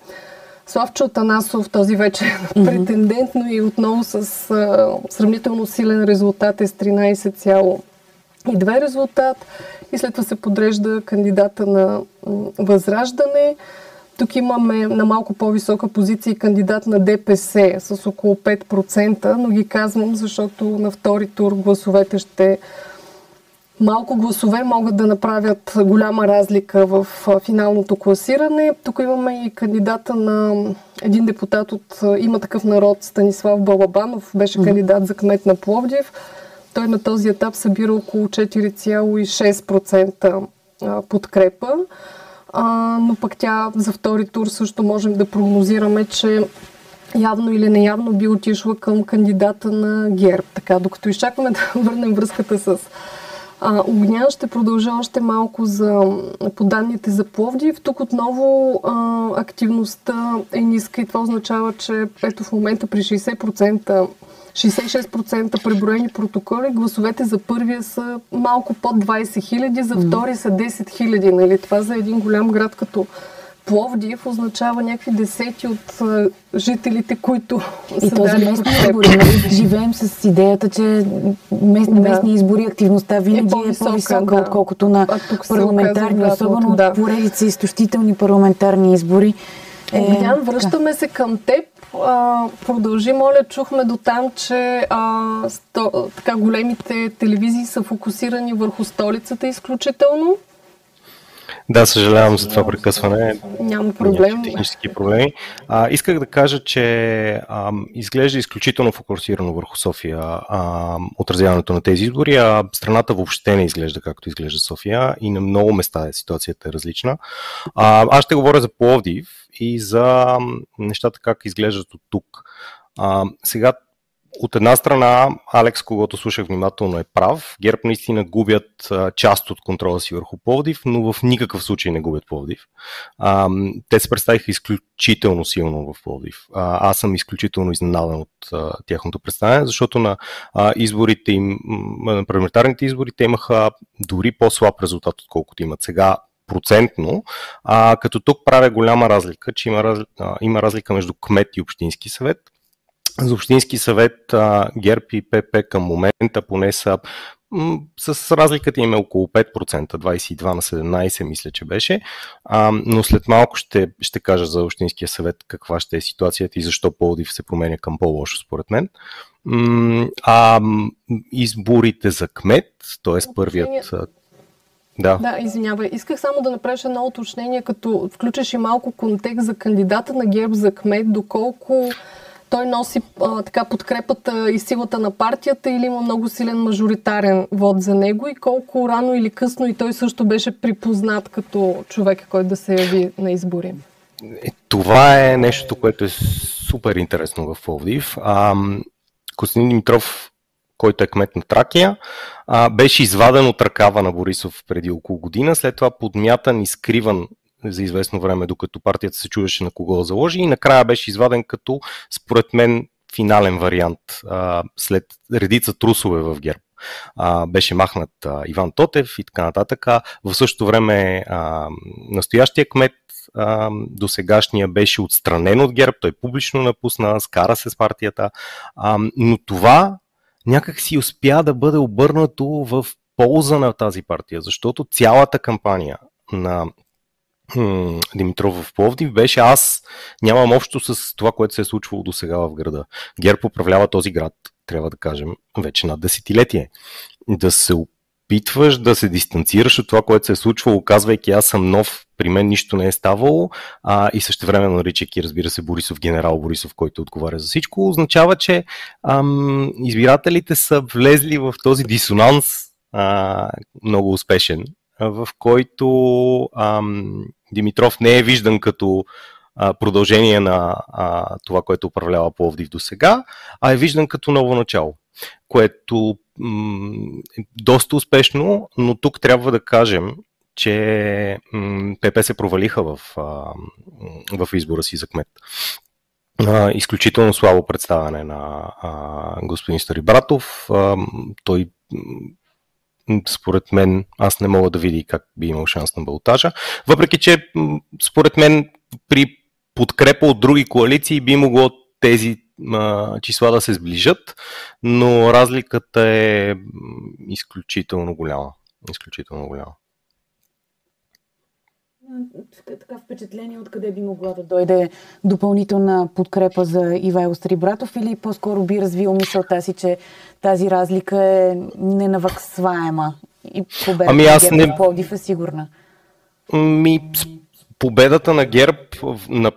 Славчо Танасов, този вече е претендент, но и отново с а, сравнително силен резултат е с 13,2 резултат. И след това се подрежда кандидата на Възраждане. Тук имаме на малко по-висока позиция кандидат на ДПС с около 5%, но ги казвам, защото на втори тур гласовете ще малко гласове могат да направят голяма разлика в финалното класиране. Тук имаме и кандидата на един депутат от Има такъв народ, Станислав Балабанов, беше кандидат за кмет на Пловдив. Той на този етап събира около 4,6% подкрепа. Но пък тя за втори тур също можем да прогнозираме, че явно или неявно би отишла към кандидата на ГЕРБ. Така, докато изчакваме да върнем връзката с а, Огнян ще продължа още малко за, по данните за Пловдив. Тук отново активността е ниска и това означава, че ето в момента при 60% 66% преброени протоколи, гласовете за първия са малко под 20 хиляди, за втория са 10 хиляди. Нали? Това за един голям град като Пловдив означава някакви десети от а, жителите, които и са то за дали местни избори. Нали? Живеем с идеята, че мест, на Да. местни избори активността винаги е по-висока, по-висока, да. отколкото на парламентарни, оказа особено да. от поредица изтощителни парламентарни избори. Е, Огнян, връщаме се към теб. Продължи, моля, чухме до там, че а, сто, така големите телевизии са фокусирани върху столицата изключително. Да, съжалявам за това прекъсване. Няма проблем. Технически проблеми. А, исках да кажа, че а, изглежда изключително фокусирано върху София а, отразяването на тези избори, а страната въобще не изглежда както изглежда София и на много места ситуацията е различна. А, аз ще говоря за Пловдив и за нещата как изглеждат от тук. А, сега от една страна, Алекс, когато слушах внимателно, е прав. ГЕРБ наистина губят а, част от контрола си върху Пловдив, но в никакъв случай не губят Пловдив. А, те се представиха изключително силно в Пловдив. А, аз съм изключително изненадан от а, тяхното представяне, защото на а, изборите им, на парламентарните избори, те имаха дори по-слаб резултат, отколкото имат сега процентно, а, като тук правя голяма разлика, че има, а, има разлика между кмет и общински съвет. За Общински съвет а, ГЕРБ и ПП към момента поне са м, с разликата им е около 5%, 22 на 17 мисля, че беше, а, но след малко ще, ще кажа за Общинския съвет каква ще е ситуацията и защо Пловдив се променя към по-лошо според мен. М, а изборите за кмет, т.е. първият... Да. Да, извинявай. Исках само да направиш едно уточнение, като включиш и малко контекст за кандидата на ГЕРБ за кмет, доколко той носи а, така подкрепата и силата на партията или има много силен мажоритарен вод за него и колко рано или късно и той също беше припознат като човек, който да се яви на избори. Е, това е нещо, което е супер интересно в Пловдив. А, Костадин Димитров който е кмет на Тракия, а, беше изваден от ръкава на Борисов преди около година, след това подмятан и скриван за известно време, докато партията се чудеше на кого да заложи и накрая беше изваден като, според мен, финален вариант а, след редица трусове в ГЕРБ. А, беше махнат а, Иван Тотев и така нататък. В същото време а, настоящия кмет до сегашния беше отстранен от ГЕРБ, той публично напусна, скара се с партията, а, но това някак си успя да бъде обърнато в полза на тази партия, защото цялата кампания на Димитров в Пловдив беше аз нямам общо с това, което се е случвало до сега в града. ГЕРБ управлява този град, трябва да кажем, вече над десетилетие. Да се опитваш да се дистанцираш от това, което се е случвало, казвайки аз съм нов, при мен нищо не е ставало а, и също време наричайки, разбира се, Борисов, генерал Борисов, който отговаря за всичко, означава, че ам, избирателите са влезли в този дисонанс а, много успешен, в който ам, Димитров не е виждан като продължение на това, което управлява Пловдив до сега, а е виждан като ново начало, което м- е доста успешно, но тук трябва да кажем, че ПП се провалиха в, в избора си за кмет. Изключително слабо представяне на господин Старибратов. Той според мен, аз не мога да видя как би имал шанс на балотажа. Въпреки, че според мен при подкрепа от други коалиции би могло тези а, числа да се сближат, но разликата е изключително голяма. Изключително голяма. Така впечатление откъде би могла да дойде допълнителна подкрепа за Ивайло Старибратов или по-скоро би развил мисълта си, че тази разлика е ненаваксваема и победата ами аз не... Пловдив е сигурна? Ми, победата на ГЕРБ на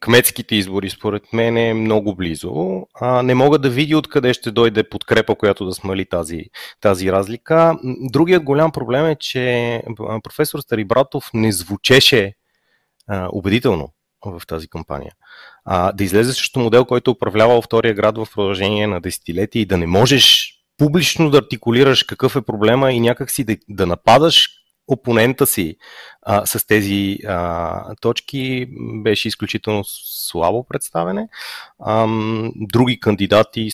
кметските избори, според мен, е много близо. А, не мога да видя откъде ще дойде подкрепа, която да смали тази, тази разлика. Другият голям проблем е, че професор Старибратов не звучеше а, убедително в тази кампания. А, да излезе също модел, който управлява втория град в продължение на десетилетия и да не можеш публично да артикулираш какъв е проблема и някакси да, да нападаш опонента си а, с тези а, точки беше изключително слабо представене. А, други кандидати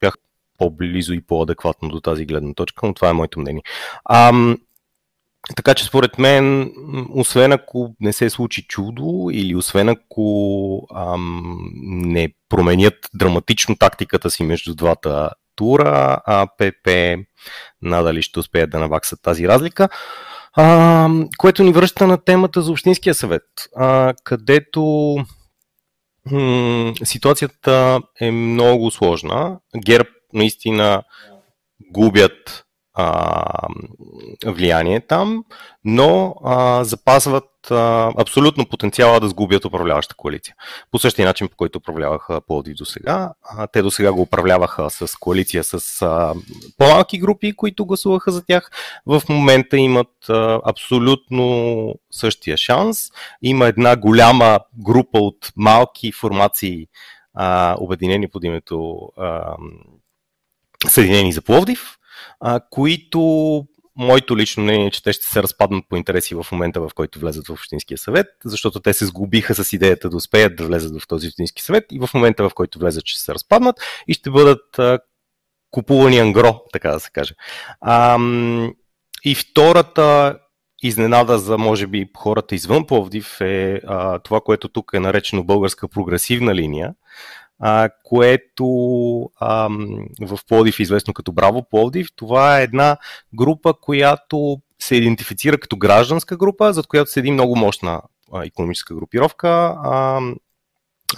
бяха по-близо и по-адекватно до тази гледна точка, но това е моето мнение. А, така че според мен, освен ако не се случи чудо или освен ако ам, не променят драматично тактиката си между двата а ПП надали ще успеят да наваксат тази разлика. А, което ни връща на темата за Общинския съвет, а, където м- ситуацията е много сложна. ГЕРБ наистина губят а, влияние там, но а, запазват а, абсолютно потенциала да сгубят управляваща коалиция. По същия начин, по който управляваха Пловдив до сега. Те до сега го управляваха с коалиция с а, по-малки групи, които гласуваха за тях. В момента имат а, абсолютно същия шанс. Има една голяма група от малки формации, а, обединени под името а, Съединени за Пловдив, а, които моето лично мнение е, че те ще се разпаднат по интереси в момента, в който влезат в Общинския съвет, защото те се сгубиха с идеята да успеят да влезат в този Общински съвет и в момента, в който влезат, ще се разпаднат и ще бъдат а, купувани ангро, така да се каже. А, и втората изненада за, може би, хората извън Пловдив е а, това, което тук е наречено българска прогресивна линия, а, което а, в Плодив е известно като Браво Плодив. Това е една група, която се идентифицира като гражданска група, зад която седи много мощна а, економическа групировка. А,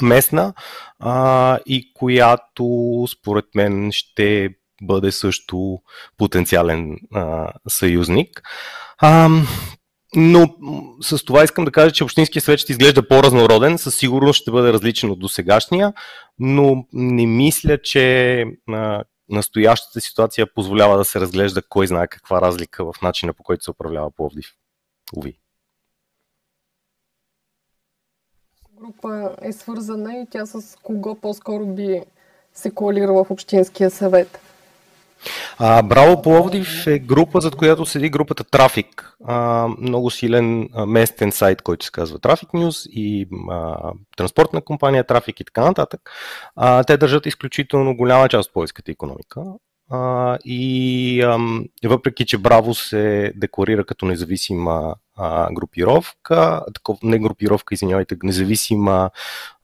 местна а, и която според мен ще бъде също потенциален а, съюзник. А, но с това искам да кажа, че Общинския съвет ще изглежда по-разнороден, със сигурност ще бъде различен от досегашния, но не мисля, че настоящата ситуация позволява да се разглежда кой знае каква разлика в начина по който се управлява Пловдив. Уви. Група е свързана и тя с кого по-скоро би се коалирала в Общинския съвет? А, Браво Пловдив е група, зад която седи групата Трафик. А, много силен а, местен сайт, който се казва Traffic News и а, транспортна компания Трафик и така нататък. А, те държат изключително голяма част от полската економика. А, и ам, въпреки, че Браво се декларира като независима а, групировка, такова, не групировка, извинявайте, независима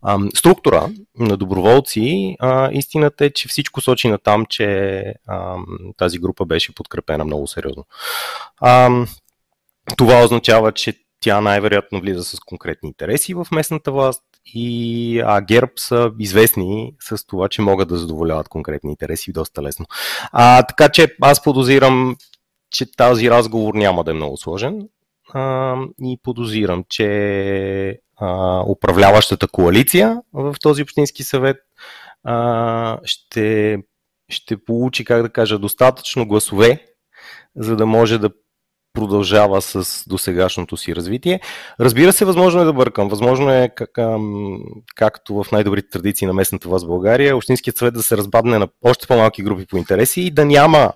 а, структура на доброволци, а, истината е, че всичко сочи на там, че а, тази група беше подкрепена много сериозно. А, това означава, че тя най-вероятно влиза с конкретни интереси в местната власт и а, ГЕРБ са известни с това, че могат да задоволяват конкретни интереси доста лесно. А, така че аз подозирам, че тази разговор няма да е много сложен а, и подозирам, че а, управляващата коалиция в този общински съвет а, ще, ще получи, как да кажа, достатъчно гласове, за да може да продължава с досегашното си развитие. Разбира се, възможно е да бъркам. Възможно е, как, както в най-добрите традиции на местната власт България, Общинският съвет да се разбадне на още по-малки групи по интереси и да няма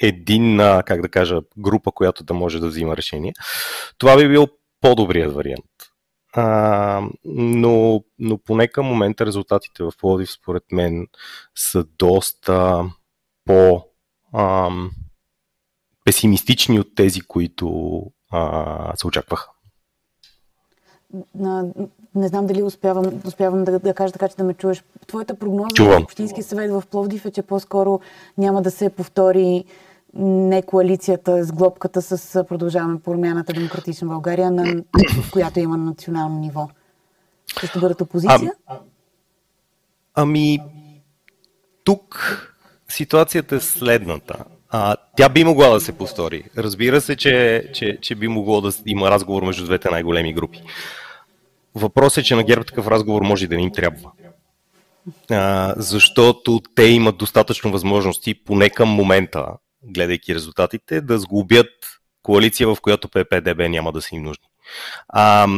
един, как да кажа, група, която да може да взима решение. Това би бил по-добрият вариант. А, но, но поне към момента резултатите в Плодив, според мен, са доста по ам, песимистични от тези, които а, се очакваха. Не знам дали успявам, успявам да, да кажа така, че да ме чуеш. Твоята прогноза Чувам. в Общински съвет в Пловдив е, че по-скоро няма да се повтори не коалицията с глобката с продължаваме промяната Демократична България, на, в която има на национално ниво. Ще бъдат опозиция? А, ами, тук ситуацията е следната. А, тя би могла да се повтори. Разбира се, че, че, че би могло да има разговор между двете най-големи групи. Въпросът е, че на ГЕРБ такъв разговор може да не им трябва. А, защото те имат достатъчно възможности, поне към момента, гледайки резултатите, да сглобят коалиция, в която ППДБ няма да са им нужни. А,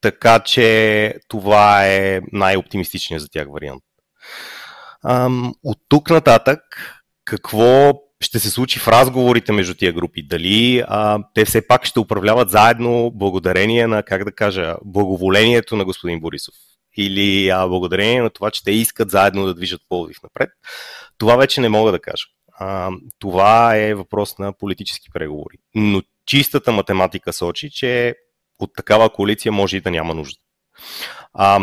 така че това е най-оптимистичният за тях вариант. А, от тук нататък, какво ще се случи в разговорите между тия групи. Дали а, те все пак ще управляват заедно благодарение на, как да кажа, благоволението на господин Борисов. Или а, благодарение на това, че те искат заедно да движат Пловдив напред. Това вече не мога да кажа. А, това е въпрос на политически преговори. Но чистата математика сочи, че от такава коалиция може и да няма нужда. А,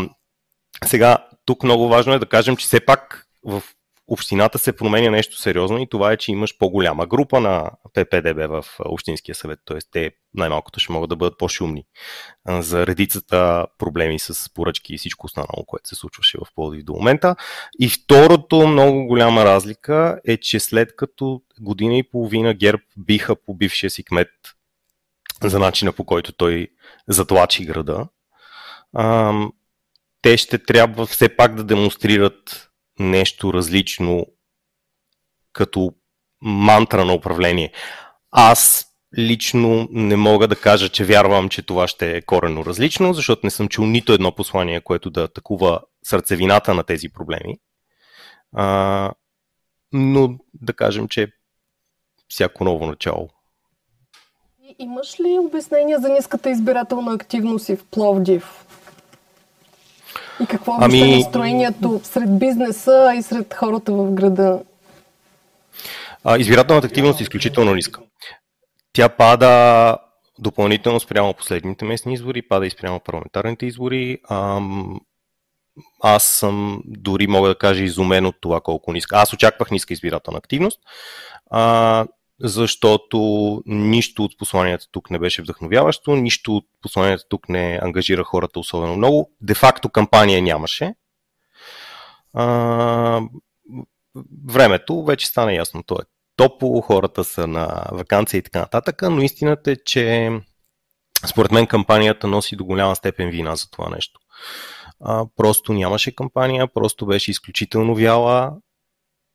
сега, тук много важно е да кажем, че все пак в общината се променя нещо сериозно и това е, че имаш по-голяма група на ППДБ в Общинския съвет, т.е. те най-малкото ще могат да бъдат по-шумни за редицата проблеми с поръчки и всичко останало, което се случваше в Пловдив до момента. И второто много голяма разлика е, че след като година и половина ГЕРБ биха по бившия си кмет за начина по който той затлачи града, те ще трябва все пак да демонстрират нещо различно като мантра на управление. Аз лично не мога да кажа, че вярвам, че това ще е корено различно, защото не съм чул нито едно послание, което да атакува сърцевината на тези проблеми. А, но да кажем, че всяко ново начало. Имаш ли обяснение за ниската избирателна активност и в Пловдив? И какво ами... е настроението сред бизнеса и сред хората в града? А, избирателната активност е изключително ниска. Тя пада допълнително спрямо последните местни избори, пада и спрямо парламентарните избори. Ам, аз съм дори мога да кажа изумен от това колко ниска. Аз очаквах ниска избирателна активност. А, защото нищо от посланията тук не беше вдъхновяващо, нищо от посланията тук не ангажира хората особено много. Де-факто кампания нямаше. А, времето вече стана ясно. То е топло, хората са на вакансия и така нататък, но истината е, че според мен кампанията носи до голяма степен вина за това нещо. А, просто нямаше кампания, просто беше изключително вяла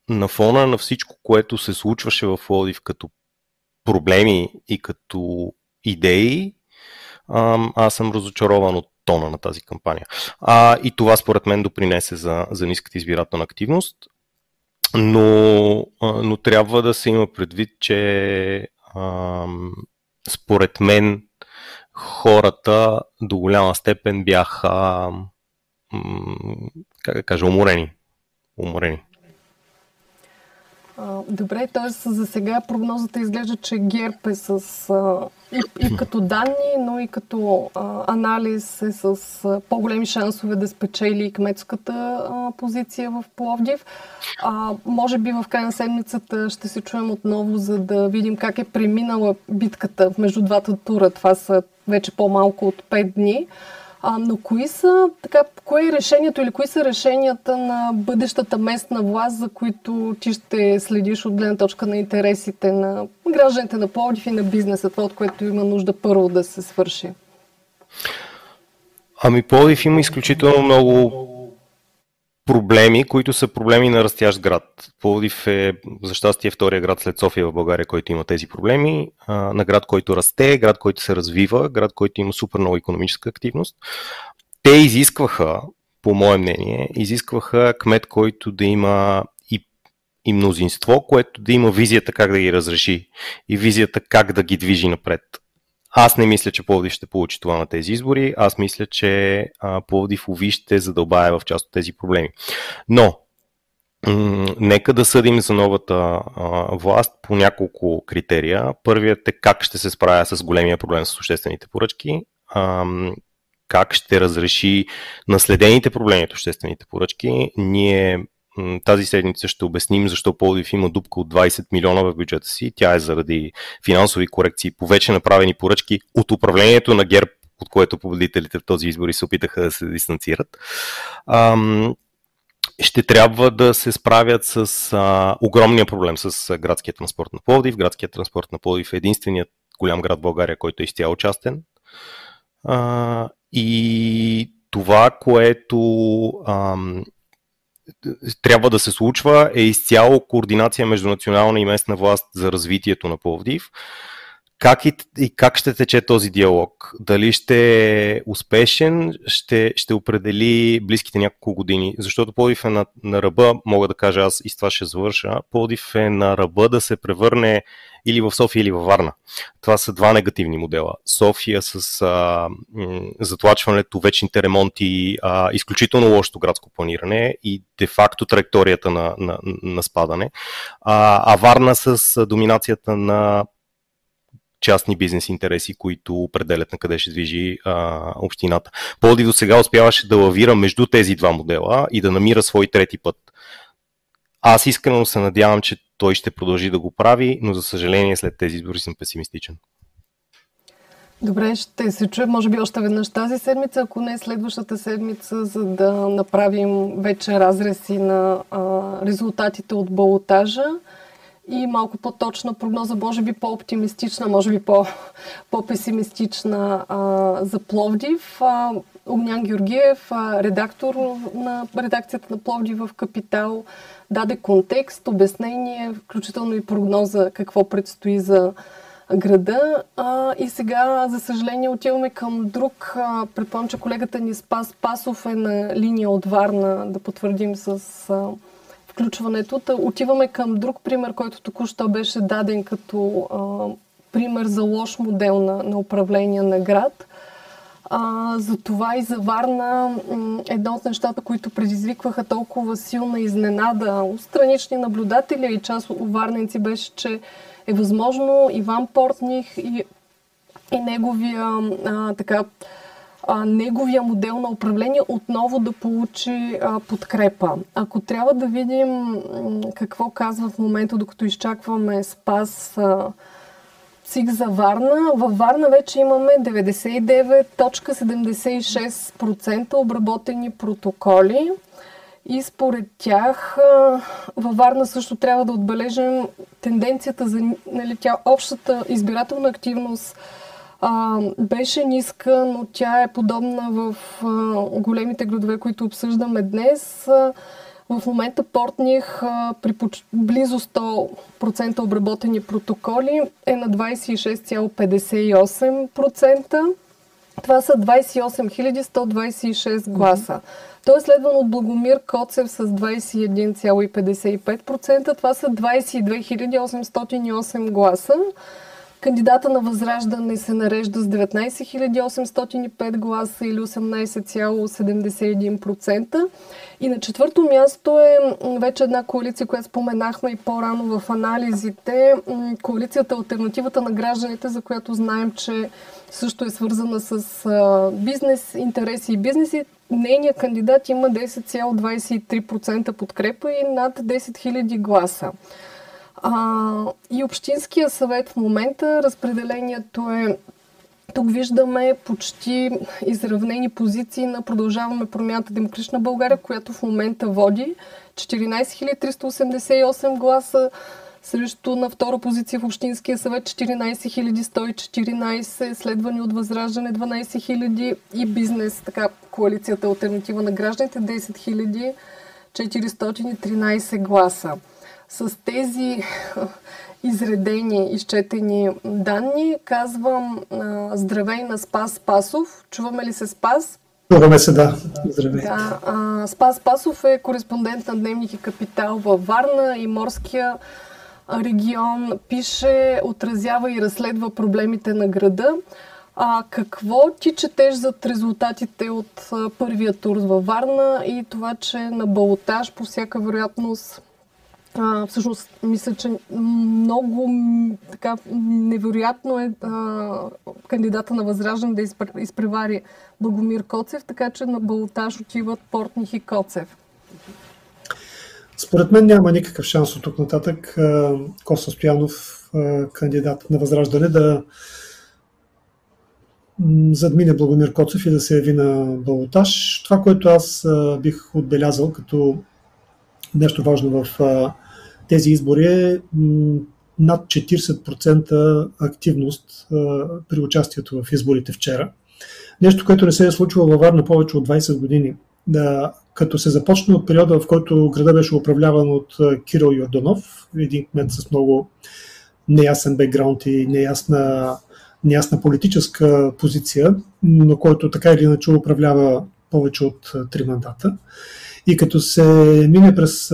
на фона на всичко, което се случваше в Лодив като проблеми и като идеи, аз съм разочарован от тона на тази кампания. А, и това според мен допринесе за, за ниската избирателна активност. но, но трябва да се има предвид, че ам, според мен хората до голяма степен бяха, как да кажа, уморени. уморени. Добре, т.е. за сега прогнозата изглежда, че ГЕРБ е с и, и като данни, но и като а, анализ е с по-големи шансове да спечели кметската а, позиция в Пловдив. А, може би в края на седмицата ще се чуем отново, за да видим как е преминала битката между двата тура. Това са вече по-малко от 5 дни. А, но кои са, така, кое е решението или кои са решенията на бъдещата местна власт, за които ти ще следиш от гледна точка на интересите на гражданите на Пловдив и на бизнеса, това от което има нужда първо да се свърши? Ами Пловдив има изключително много проблеми, които са проблеми на растящ град. Пловдив е, за щастие, втория град след София в България, който има тези проблеми. А, на град, който расте, град, който се развива, град, който има супер много економическа активност. Те изискваха, по мое мнение, изискваха кмет, който да има и, и мнозинство, което да има визията как да ги разреши и визията как да ги движи напред. Аз не мисля, че Пловдив ще получи това на тези избори. Аз мисля, че Пловдив Ови ще задълбае в част от тези проблеми. Но, нека да съдим за новата власт по няколко критерия. Първият е как ще се справя с големия проблем с обществените поръчки. Как ще разреши наследените проблеми от обществените поръчки. Ние тази седмица ще обясним защо Полдив има дупка от 20 милиона в бюджета си. Тя е заради финансови корекции по вече направени поръчки от управлението на ГЕРБ, от което победителите в този избори се опитаха да се дистанцират. Ще трябва да се справят с а, огромния проблем с градския транспорт на Пловдив. Градският транспорт на Пловдив е единственият голям град в България, който е изцяло частен. А, и това, което ам, трябва да се случва е изцяло координация между национална и местна власт за развитието на Пловдив. Как и, и как ще тече този диалог? Дали ще е успешен, ще, ще определи близките няколко години. Защото Пловдив е на, на ръба, мога да кажа аз и с това ще завърша, Пловдив е на ръба да се превърне или в София, или във Варна. Това са два негативни модела. София с а, м- затлачването, вечните ремонти, а, изключително лошото градско планиране и де-факто траекторията на, на, на спадане. А, а Варна с доминацията на частни бизнес интереси, които определят на къде ще движи а, общината. Полди до сега успяваше да лавира между тези два модела и да намира свой трети път. Аз искрено се надявам, че той ще продължи да го прави, но за съжаление след тези избори съм песимистичен. Добре, ще се чуем може би още веднъж тази седмица, ако не следващата седмица, за да направим вече разреси на а, резултатите от балотажа и малко по-точна прогноза, може би по-оптимистична, може би по- по-песимистична за Пловдив. А, Огнян Георгиев, а, редактор на редакцията на Пловдив в Капитал, даде контекст, обяснение, включително и прогноза какво предстои за града. А, и сега, за съжаление, отиваме към друг. А, предполагам, че колегата ни Спас Пасов е на линия от Варна, да потвърдим с а, включването. Та, отиваме към друг пример, който току-що беше даден като а, пример за лош модел на, на управление на град. А, за това и за Варна едно от нещата, които предизвикваха толкова силна изненада от странични наблюдатели и част от варненци беше, че е възможно Иван Портних и, и неговия а, така а, неговия модел на управление отново да получи а, подкрепа. Ако трябва да видим какво казва в момента, докато изчакваме Спас а, ЦИК за Варна. Във Варна вече имаме 99.76% обработени протоколи. И според тях във Варна също трябва да отбележим тенденцията за нали, тя, общата избирателна активност а, беше ниска, но тя е подобна в а, големите градове, които обсъждаме днес. А, в момента Портних при близо 100% обработени протоколи е на 26,58%. Това са 28 126 гласа. Той е следван от Благомир Коцев с 21,55%. Това са 22 808 гласа. Кандидата на Възраждане се нарежда с 19 805 гласа или 18,71%. И на четвърто място е вече една коалиция, която споменахме и по-рано в анализите. Коалицията Альтернативата на гражданите, за която знаем, че също е свързана с бизнес интереси и бизнеси. Нейният кандидат има 10,23% подкрепа и над 10 000 гласа. А, и Общинския съвет в момента разпределението е тук виждаме почти изравнени позиции на Продължаваме промяната Демократична България, която в момента води 14 388 гласа, срещу на втора позиция в Общинския съвет 14 114, следвани от Възраждане 12 000 и бизнес, така коалицията Альтернатива на гражданите 10 413 гласа. С тези изредени, изчетени данни, казвам здравей на Спас Спасов. Чуваме ли се Спас? Чуваме се, да. Здравей. Да, а, Спас Спасов е кореспондент на Дневник и Капитал във Варна и Морския регион. Пише, отразява и разследва проблемите на града. А какво ти четеш за резултатите от първия тур във Варна и това, че на балотаж по всяка вероятност а, всъщност, мисля, че много така невероятно е а, кандидата на Възраждане да изпревари Богомир Коцев, така че на балотаж отиват Портних и Коцев. Според мен няма никакъв шанс от тук нататък Коса Стоянов, кандидат на Възраждане, да задмине Благомир Коцев и да се яви на балотаж. Това, което аз бих отбелязал като нещо важно в тези избори е над 40% активност при участието в изборите вчера. Нещо, което не се е случило във Варна повече от 20 години. Да, като се започне от периода, в който града беше управляван от Кирил Йорданов, един кмет с много неясен бекграунд и неясна, неясна политическа позиция, но който така или иначе управлява повече от три мандата. И като се мине през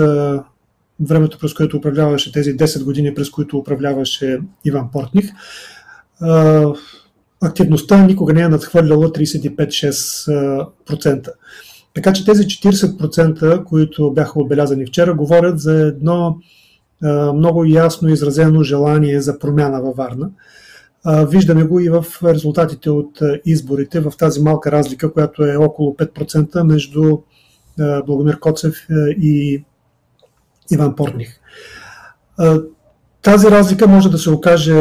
времето, през което управляваше тези 10 години, през които управляваше Иван Портних, активността никога не е надхвърляла 35-6%. Така че тези 40%, които бяха отбелязани вчера, говорят за едно много ясно изразено желание за промяна във Варна. Виждаме го и в резултатите от изборите, в тази малка разлика, която е около 5% между Благомир Коцев и Иван Портних. Тази разлика може да се окаже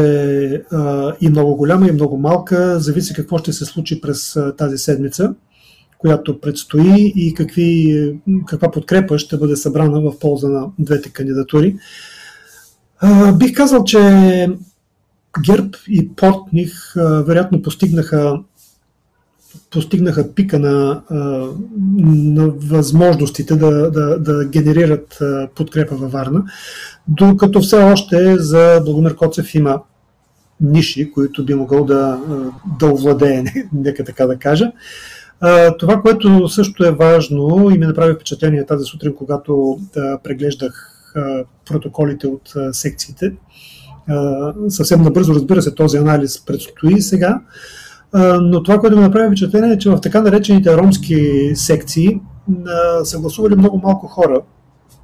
и много голяма, и много малка. Зависи какво ще се случи през тази седмица, която предстои и какви, каква подкрепа ще бъде събрана в полза на двете кандидатури. Бих казал, че Герб и Портних вероятно постигнаха постигнаха пика на, на възможностите да, да, да генерират подкрепа във Варна, докато все още за Благомир Коцев има ниши, които би могъл да, да овладее, нека така да кажа. Това, което също е важно и ми направи впечатление тази сутрин, когато преглеждах протоколите от секциите, съвсем набързо, разбира се, този анализ предстои сега, но това, което ме направи впечатление е, че в така наречените ромски секции са гласували много малко хора,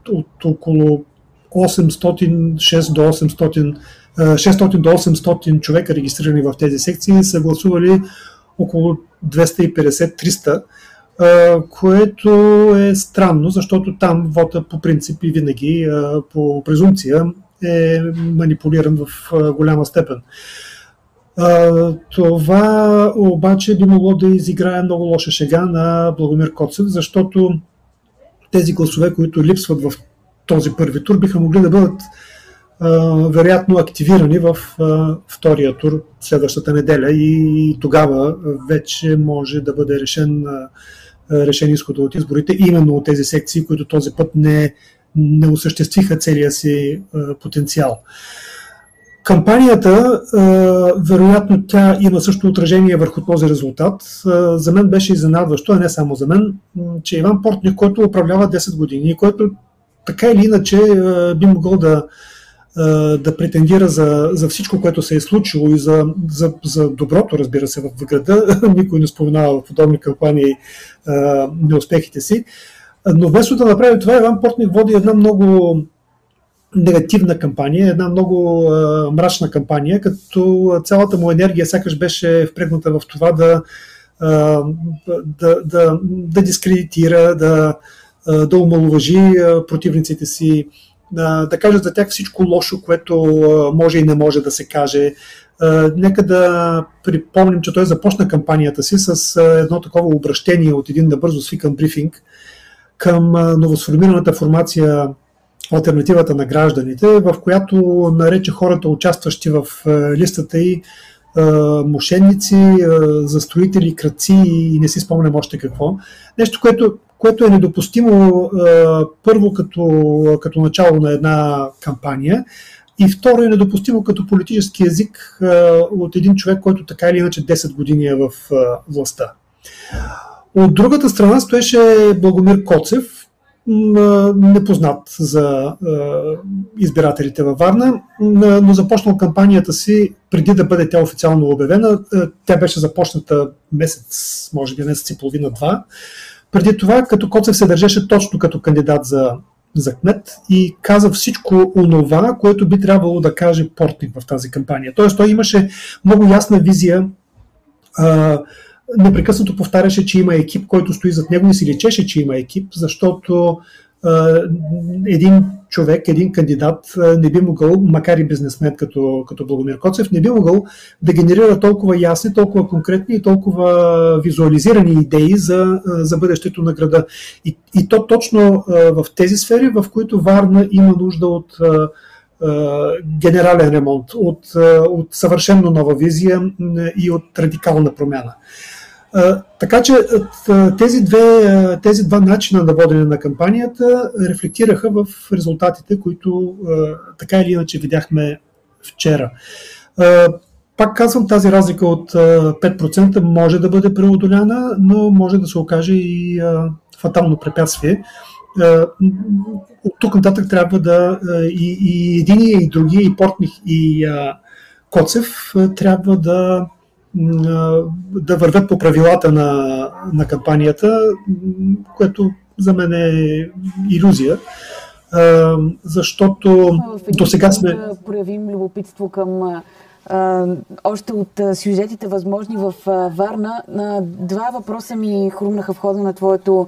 от около 800, 6 до 800, 600 до 800 човека регистрирани в тези секции са гласували около 250-300, което е странно, защото там вода по принцип и винаги по презумпция е манипулиран в голяма степен. Това обаче би могло да изиграе много лоша шега на Благомир Коцев, защото тези гласове, които липсват в този първи тур, биха могли да бъдат вероятно активирани в втория тур следващата неделя и тогава вече може да бъде решен, решен изхода от изборите именно от тези секции, които този път не, не осъществиха целия си потенциал. Кампанията, вероятно, тя има също отражение върху този резултат. За мен беше изненадващо, а не само за мен, че Иван Портник, който управлява 10 години и който така или иначе би могъл да, да претендира за, за всичко, което се е случило и за, за, за доброто, разбира се, в града. Никой не споменава в подобни кампании неуспехите си. Но вместо да направи това, Иван Портник води една много негативна кампания, една много а, мрачна кампания, като цялата му енергия сякаш беше впрегната в това да, а, да, да, да дискредитира, да, да омалуважи противниците си, да, да каже за тях всичко лошо, което може и не може да се каже. Нека да припомним, че той започна кампанията си с едно такова обращение от един набързо свикан брифинг към новосформираната формация альтернативата на гражданите, в която нарече хората, участващи в листата и мошенници, застроители, кръци и не си спомням още какво. Нещо, което, което е недопустимо първо като, като начало на една кампания и второ е недопустимо като политически язик от един човек, който така или иначе 10 години е в властта. От другата страна стоеше Благомир Коцев, непознат за избирателите във Варна, но започнал кампанията си преди да бъде тя официално обявена. Тя беше започната месец, може би месец и половина-два. Преди това, като Коцев се държеше точно като кандидат за, за кмет и каза всичко онова, което би трябвало да каже Портник в тази кампания. Тоест, той имаше много ясна визия непрекъснато повтаряше, че има екип, който стои зад него и си лечеше, че има екип, защото един човек, един кандидат не би могъл, макар и бизнесмен като, като Благомир Коцев, не би могъл да генерира толкова ясни, толкова конкретни и толкова визуализирани идеи за, за бъдещето на града. И, и то точно в тези сфери, в които Варна има нужда от генерален ремонт, от, от съвършенно нова визия и от радикална промяна така че тези, две, тези два начина на водене на кампанията рефлектираха в резултатите, които така или иначе видяхме вчера. Пак казвам, тази разлика от 5% може да бъде преодоляна, но може да се окаже и фатално препятствие. От тук нататък трябва да и, и единия, и другия, и Портних, и Коцев трябва да да вървят по правилата на, на кампанията, което за мен е иллюзия. Защото до сега сме. Да проявим любопитство към още от сюжетите възможни в Варна. Два въпроса ми хрумнаха в хода на твоето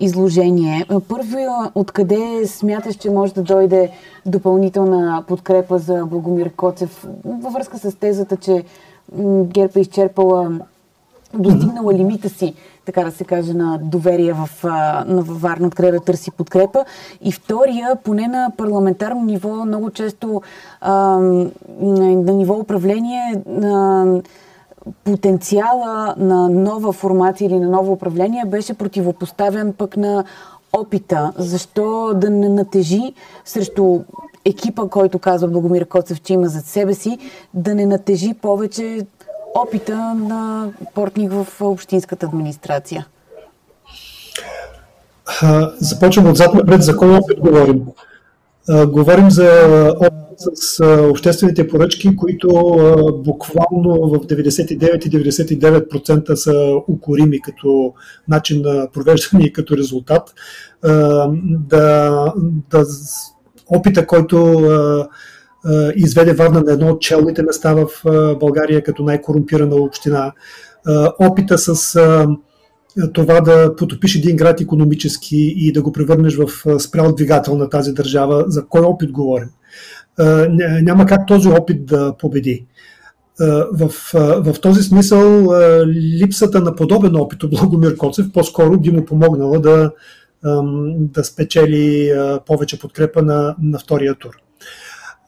изложение. Първият, откъде смяташ, че може да дойде допълнителна подкрепа за Благомир Коцев във връзка с тезата, че ГЕРБ е изчерпала, достигнала лимита си, така да се каже, на доверие в, на Варна, откъде да търси подкрепа. И втория, поне на парламентарно ниво, много често а, на ниво управление, на потенциала на нова формация или на ново управление беше противопоставен пък на опита. Защо да не натежи срещу екипа, който казва Благомир Коцев, че има зад себе си, да не натежи повече опита на портник в общинската администрация? Започвам отзад напред за кой опит говорим. Говорим за опит с обществените поръчки, които буквално в 99 и 99% са укорими като начин на провеждане и като резултат. Да, да опита, който изведе Варна на едно от челните места в България като най-корумпирана община. Опита с това да потопиш един град економически и да го превърнеш в спрял двигател на тази държава, за кой опит говорим? Няма как този опит да победи. В, в този смисъл липсата на подобен опит от Благомир Коцев по-скоро би му помогнала да, да спечели повече подкрепа на, на втория тур.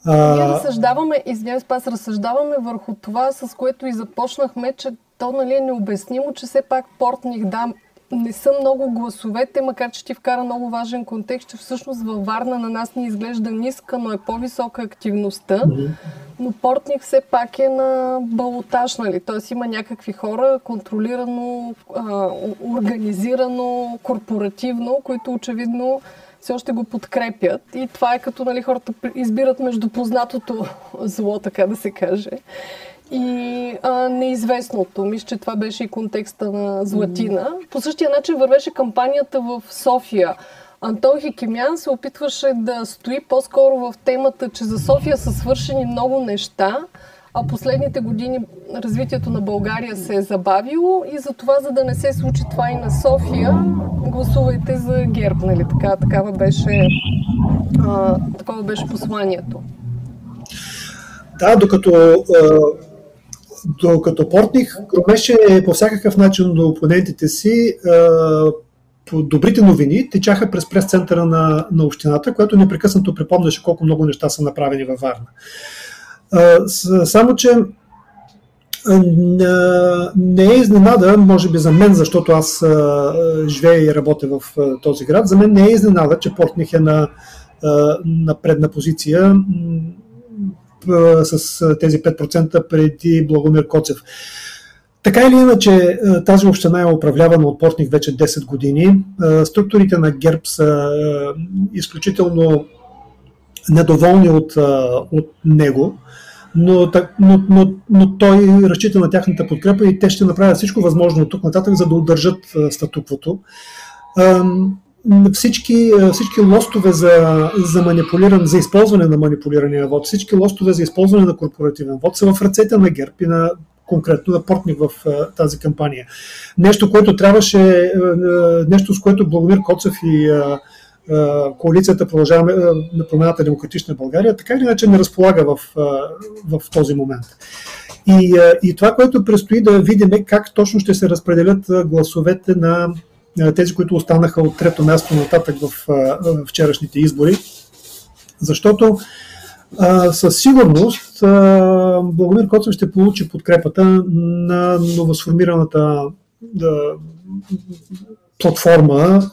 Ние разсъждаваме, извинявай, Спас, разсъждаваме върху това, с което и започнахме, че то нали, е необяснимо, че все пак портних, да, не са много гласовете, макар че ти вкара много важен контекст, че всъщност във Варна на нас ни изглежда ниска, но е по-висока активността. Но Портник все пак е на балотаж, нали? Т.е. има някакви хора, контролирано, а, организирано, корпоративно, които очевидно все още го подкрепят. И това е като нали, хората избират между познатото зло, така да се каже. И а, неизвестното. Мисля, че това беше и контекста на Златина. По същия начин вървеше кампанията в София. Антон Хикимян се опитваше да стои по-скоро в темата, че за София са свършени много неща, а последните години развитието на България се е забавило и за това, за да не се случи това и на София, гласувайте за ГЕРБ, нали? Така, такава беше, а, такова беше посланието. Да, докато, докато Портних громеше по всякакъв начин до опонентите си, по добрите новини течаха през прес-центъра на, на общината, което непрекъснато припомняше колко много неща са направени във Варна. Само, че не е изненада, може би за мен, защото аз живея и работя в този град, за мен не е изненада, че Портних е на, на предна позиция с тези 5% преди Благомир Коцев. Така или иначе, тази община е управлявана от Портник вече 10 години. Структурите на ГЕРБ са изключително недоволни от, от него но, но, но, но той разчита на тяхната подкрепа и те ще направят всичко възможно от тук нататък, за да удържат статуквото. Всички, всички лостове за, за манипулиран, за използване на манипулирания вод, всички лостове за използване на корпоративен вод са в ръцете на ГЕРБ и на конкретно на Портник в тази кампания. Нещо, което трябваше, нещо с което Благомир Коцев и коалицията продължаваме на промената Демократична България, така или иначе не разполага в, в този момент. И, и това, което предстои да видим е как точно ще се разпределят гласовете на тези, които останаха от трето място нататък в вчерашните избори. Защото със сигурност а, Благомир Коцев ще получи подкрепата на новосформираната платформа,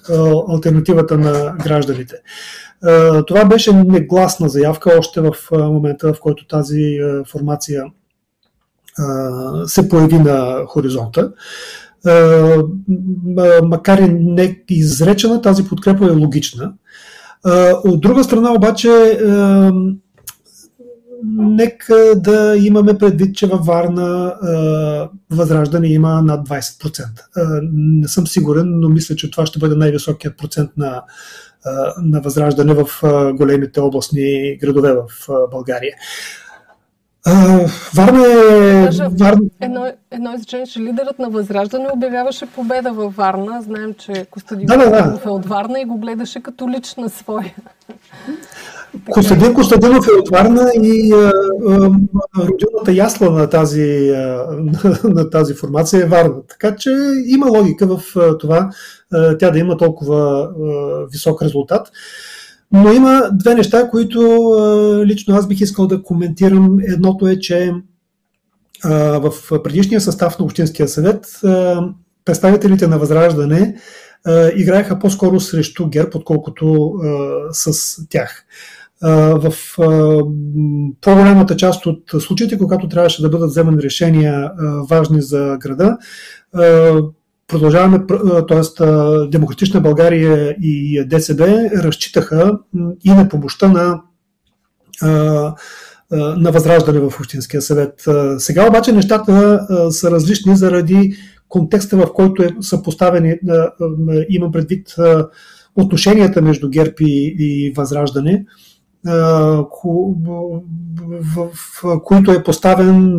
альтернативата на гражданите. Това беше негласна заявка още в момента, в който тази формация се появи на хоризонта. Макар и не изречена, тази подкрепа е логична. От друга страна обаче нека да имаме предвид, че във Варна възраждане има над 20%. Не съм сигурен, но мисля, че това ще бъде най-високият процент на, на възраждане в големите областни градове в България. Варна е... Варна... Едно, едно изречение, че лидерът на Възраждане обявяваше победа във Варна. Знаем, че Костадин да, да, да. е от Варна и го гледаше като лична своя. Костадин Костадинов е от Варна и а, а, родилната ясла на тази, а, на тази формация е Варна. Така че има логика в а, това а, тя да има толкова а, висок резултат. Но има две неща, които лично аз бих искал да коментирам. Едното е, че в предишния състав на Общинския съвет представителите на Възраждане играеха по-скоро срещу ГЕРБ, отколкото с тях в по-голямата част от случаите, когато трябваше да бъдат вземани решения важни за града, продължаваме, т.е. Демократична България и ДСБ разчитаха и на помощта на на възраждане в Общинския съвет. Сега обаче нещата са различни заради контекста, в който е, са поставени, имам предвид отношенията между ГЕРБ и, и Възраждане в които е поставен,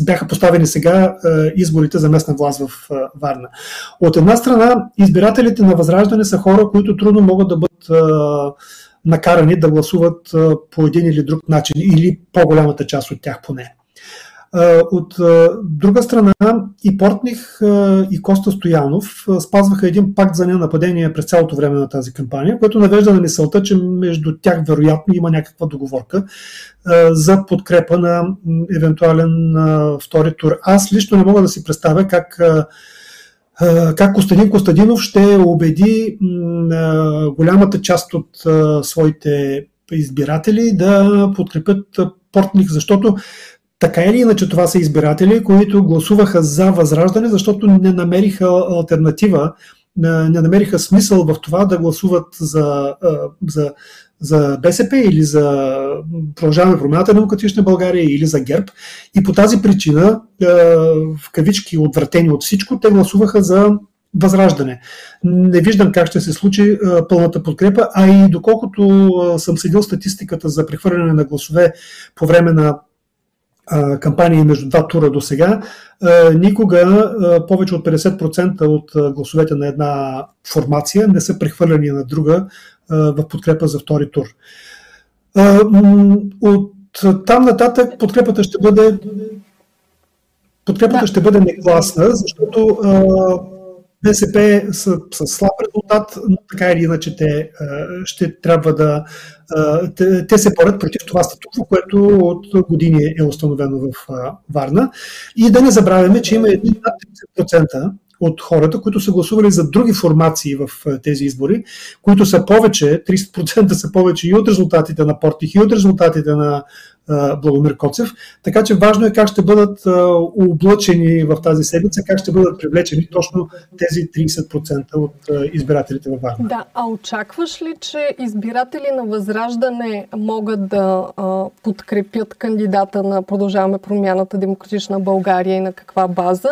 бяха поставени сега изборите за местна власт в Варна. От една страна, избирателите на Възраждане са хора, които трудно могат да бъдат накарани да гласуват по един или друг начин, или по-голямата част от тях поне. От друга страна, и Портних, и Коста Стоянов спазваха един пакт за ненападение през цялото време на тази кампания, което навежда на мисълта, че между тях вероятно има някаква договорка за подкрепа на евентуален втори тур. Аз лично не мога да си представя как как Костадин Костадинов ще убеди голямата част от своите избиратели да подкрепят Портних, защото така или иначе това са избиратели, които гласуваха за възраждане, защото не намериха альтернатива, не намериха смисъл в това да гласуват за, за, за БСП или за Продължаваме промяната на Демократична България или за ГЕРБ. И по тази причина, в кавички отвратени от всичко, те гласуваха за възраждане. Не виждам как ще се случи пълната подкрепа, а и доколкото съм следил статистиката за прехвърляне на гласове по време на кампании между два тура до сега, никога повече от 50% от гласовете на една формация не са прехвърляни на друга в подкрепа за втори тур. От там нататък подкрепата ще бъде подкрепата да. ще бъде негласна, защото БСП са с слаб резултат, но така или иначе те ще трябва да. Те, се борят против това статукво, което от години е установено в Варна. И да не забравяме, че има едни 30% от хората, които са гласували за други формации в тези избори, които са повече, 30% са повече и от резултатите на Портих, и от резултатите на Благомир Коцев. Така че важно е как ще бъдат облъчени в тази седмица, как ще бъдат привлечени точно тези 30% от избирателите във Варна. Да, а очакваш ли, че избиратели на Възраждане могат да подкрепят кандидата на Продължаваме промяната Демократична България и на каква база?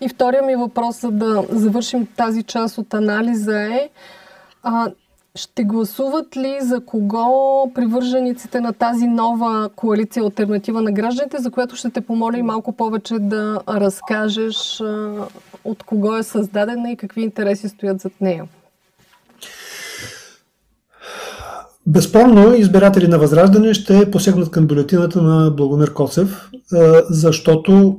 И втория ми въпрос, за да завършим тази част от анализа е а, ще гласуват ли за кого привържениците на тази нова коалиция альтернатива на гражданите, за която ще те помоля и малко повече да разкажеш от кого е създадена и какви интереси стоят зад нея? Безспорно, избиратели на Възраждане ще посегнат към бюлетината на Благомир Коцев, защото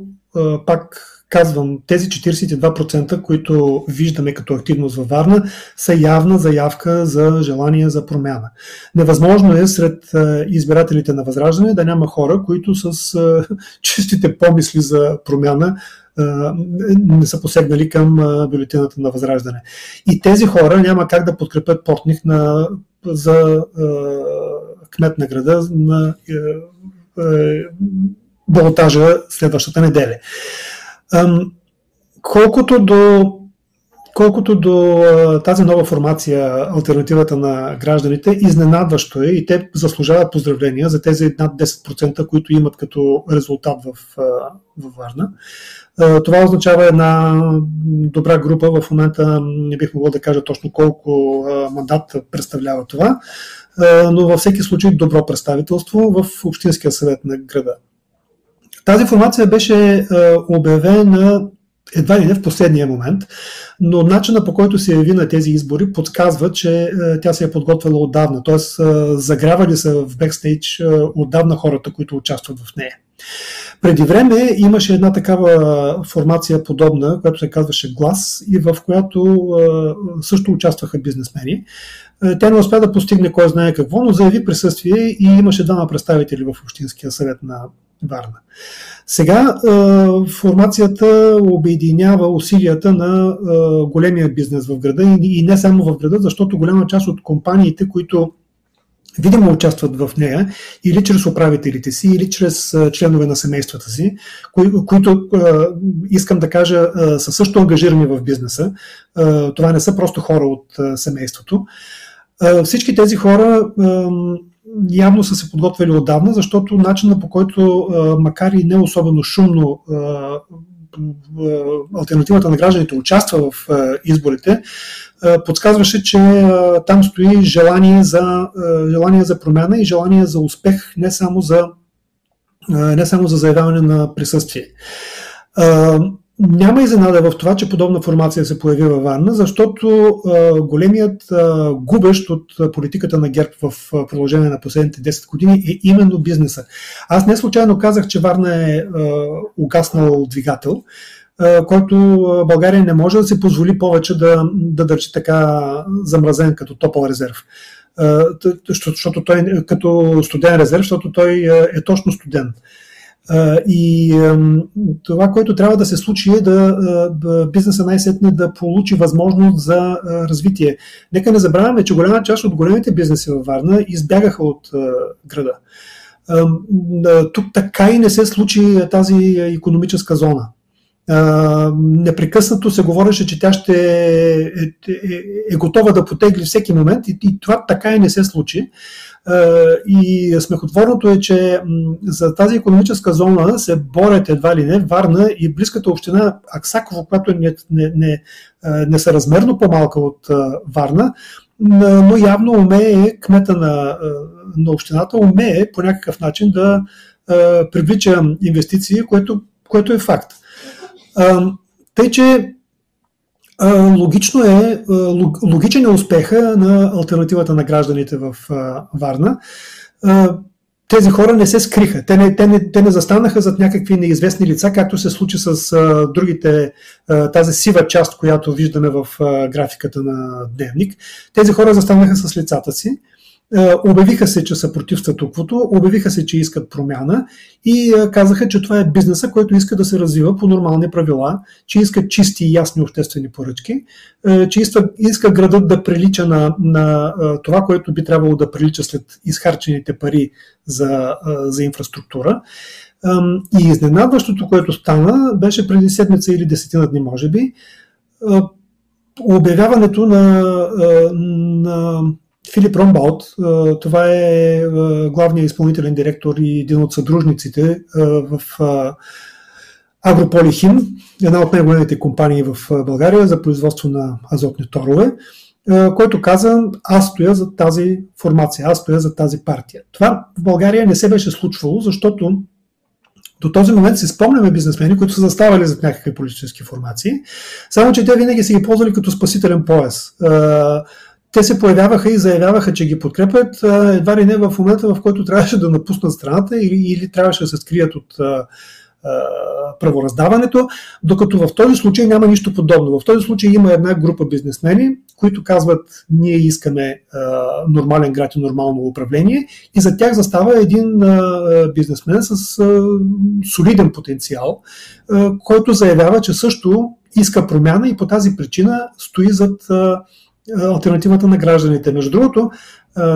пак казвам, тези 42%, които виждаме като активност във Варна, са явна заявка за желание за промяна. Невъзможно е сред избирателите на Възраждане да няма хора, които с чистите помисли за промяна не са посегнали към бюлетината на Възраждане. И тези хора няма как да подкрепят портник на, за кмет на града на балотажа следващата неделя. Колкото до Колкото до тази нова формация, альтернативата на гражданите, изненадващо е и те заслужават поздравления за тези над 10%, които имат като резултат в, в Варна. Това означава една добра група. В момента не бих могъл да кажа точно колко мандат представлява това, но във всеки случай добро представителство в Общинския съвет на града. Тази формация беше е, обявена едва ли не в последния момент, но начина по който се яви на тези избори подсказва, че е, тя се е подготвила отдавна, т.е. загравали са в бекстейдж е, отдавна хората, които участват в нея. Преди време имаше една такава формация подобна, която се казваше Глас и в която също участваха бизнесмени. Тя не успя да постигне кой знае какво, но заяви присъствие и имаше двама представители в Общинския съвет на Варна. Сега формацията обединява усилията на големия бизнес в града и не само в града, защото голяма част от компаниите, които видимо участват в нея, или чрез управителите си, или чрез членове на семействата си, кои, които, искам да кажа, са също ангажирани в бизнеса. Това не са просто хора от семейството. Всички тези хора явно са се подготвили отдавна, защото начина по който, макар и не особено шумно, альтернативата на гражданите участва в изборите, подсказваше, че там стои желание за, желание за промяна и желание за успех, не само за, не само за заявяване на присъствие. Няма изненада в това, че подобна формация се появи във Варна, защото а, големият а, губещ от политиката на ГЕРБ в а, продължение на последните 10 години е именно бизнеса. Аз не случайно казах, че Варна е а, угаснал двигател, а, който България не може да се позволи повече да, да държи така замразен като топъл резерв. А, защото той като студен резерв, защото той е точно студен. И това, което трябва да се случи е да бизнеса най-сетне да получи възможност за развитие. Нека не забравяме, че голяма част от големите бизнеси във Варна избягаха от града. Тук така и не се случи тази економическа зона. Непрекъснато се говореше, че тя ще е, е, е готова да потегли всеки момент и, и това така и не се случи. И смехотворното е, че за тази економическа зона се борят едва ли не Варна и близката община Аксаково, която е не, не, не, несъразмерно по-малка от Варна, но явно умее кмета на, на общината, умее по някакъв начин да привлича инвестиции, което, което е факт. Тъй, че Логично е, логичен е успеха на альтернативата на гражданите в Варна. Тези хора не се скриха. Те не, те не, те не застанаха зад някакви неизвестни лица, както се случи с а, другите, а, тази сива част, която виждаме в а, графиката на Дневник. Тези хора застанаха с лицата си обявиха се, че са против статуквото, обявиха се, че искат промяна и е, казаха, че това е бизнеса, който иска да се развива по нормални правила, че иска чисти и ясни обществени поръчки, е, че иска, иска градът да прилича на, на това, което би трябвало да прилича след изхарчените пари за, за инфраструктура. И изненадващото, което стана, беше преди седмица или десетина дни, може би, обявяването на, на Филип Ромбаут, това е главният изпълнителен директор и един от съдружниците в Агрополихим, една от най-големите компании в България за производство на азотни торове, който каза, аз стоя за тази формация, аз стоя за тази партия. Това в България не се беше случвало, защото до този момент си спомняме бизнесмени, които са заставали зад някакви политически формации, само че те винаги са ги ползвали като спасителен пояс те се появяваха и заявяваха, че ги подкрепят едва ли не в момента, в който трябваше да напуснат страната или, или трябваше да се скрият от правораздаването, докато в този случай няма нищо подобно. В този случай има една група бизнесмени, които казват, ние искаме а, нормален град и нормално управление и за тях застава един а, бизнесмен с а, солиден потенциал, а, който заявява, че също иска промяна и по тази причина стои зад а, альтернативата на гражданите. Между другото,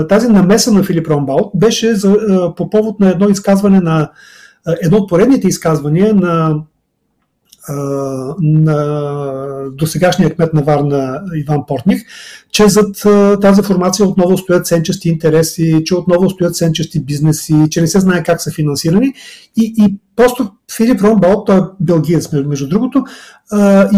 тази намеса на Филип Ромбаут беше за, по повод на едно изказване на едно от поредните изказвания на, на досегашния кмет на Варна Иван Портних, че зад тази формация отново стоят сенчести интереси, че отново стоят сенчести бизнеси, че не се знае как са финансирани и, и просто Филип Ромбаут, той е белгиец, между другото,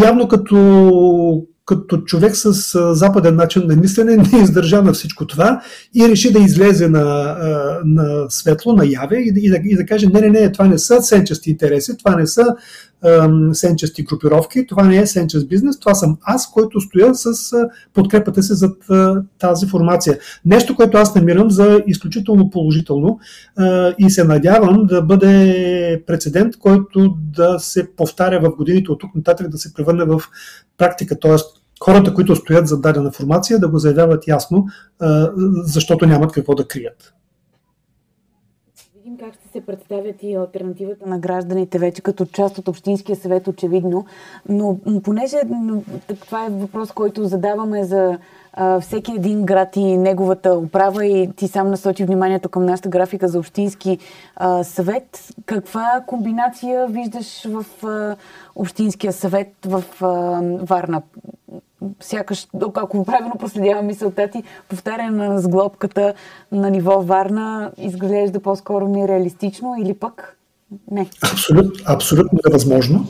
явно като като човек с западен начин на мислене не издържа на всичко това и реши да излезе на, на светло, на яве и, и, да, и да каже не, не, не, това не са сенчести интереси, това не са сенчести групировки, това не е сенчест бизнес, това съм аз, който стоя с подкрепата си зад тази формация. Нещо, което аз намирам за изключително положително и се надявам да бъде прецедент, който да се повтаря в годините от тук нататък, да се превърне в практика, т.е хората, които стоят за дадена формация, да го заявяват ясно, защото нямат какво да крият. Се представят и альтернативата на гражданите вече като част от Общинския съвет, очевидно. Но понеже това е въпрос, който задаваме за всеки един град и неговата управа и ти сам насочи вниманието към нашата графика за Общински съвет. Каква комбинация виждаш в Общинския съвет в Варна? Сякаш, ако правилно проследявам мисълта ти, повтаряне на сглобката на ниво Варна изглежда по-скоро нереалистично или пък не? Абсолют, абсолютно невъзможно.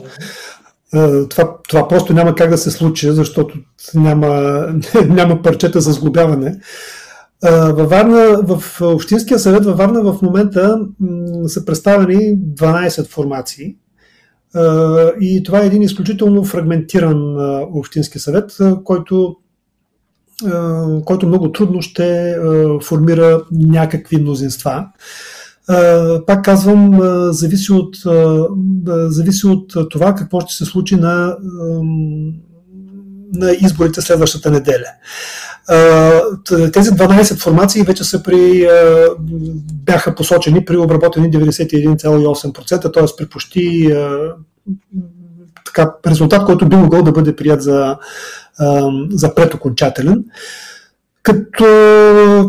Е, това, това просто няма как да се случи, защото няма, няма парчета за сглобяване. Е, във Варна, в Общинския съвет във Варна в момента са представени 12 формации и това е един изключително фрагментиран общински съвет, който, който много трудно ще формира някакви мнозинства. Пак казвам, зависи от, зависи от това какво ще се случи на, на изборите следващата неделя. Тези 12 формации вече са при, бяха посочени при обработени 91,8%, т.е. при почти така, резултат, който би могъл да бъде прият за, за предокончателен. Като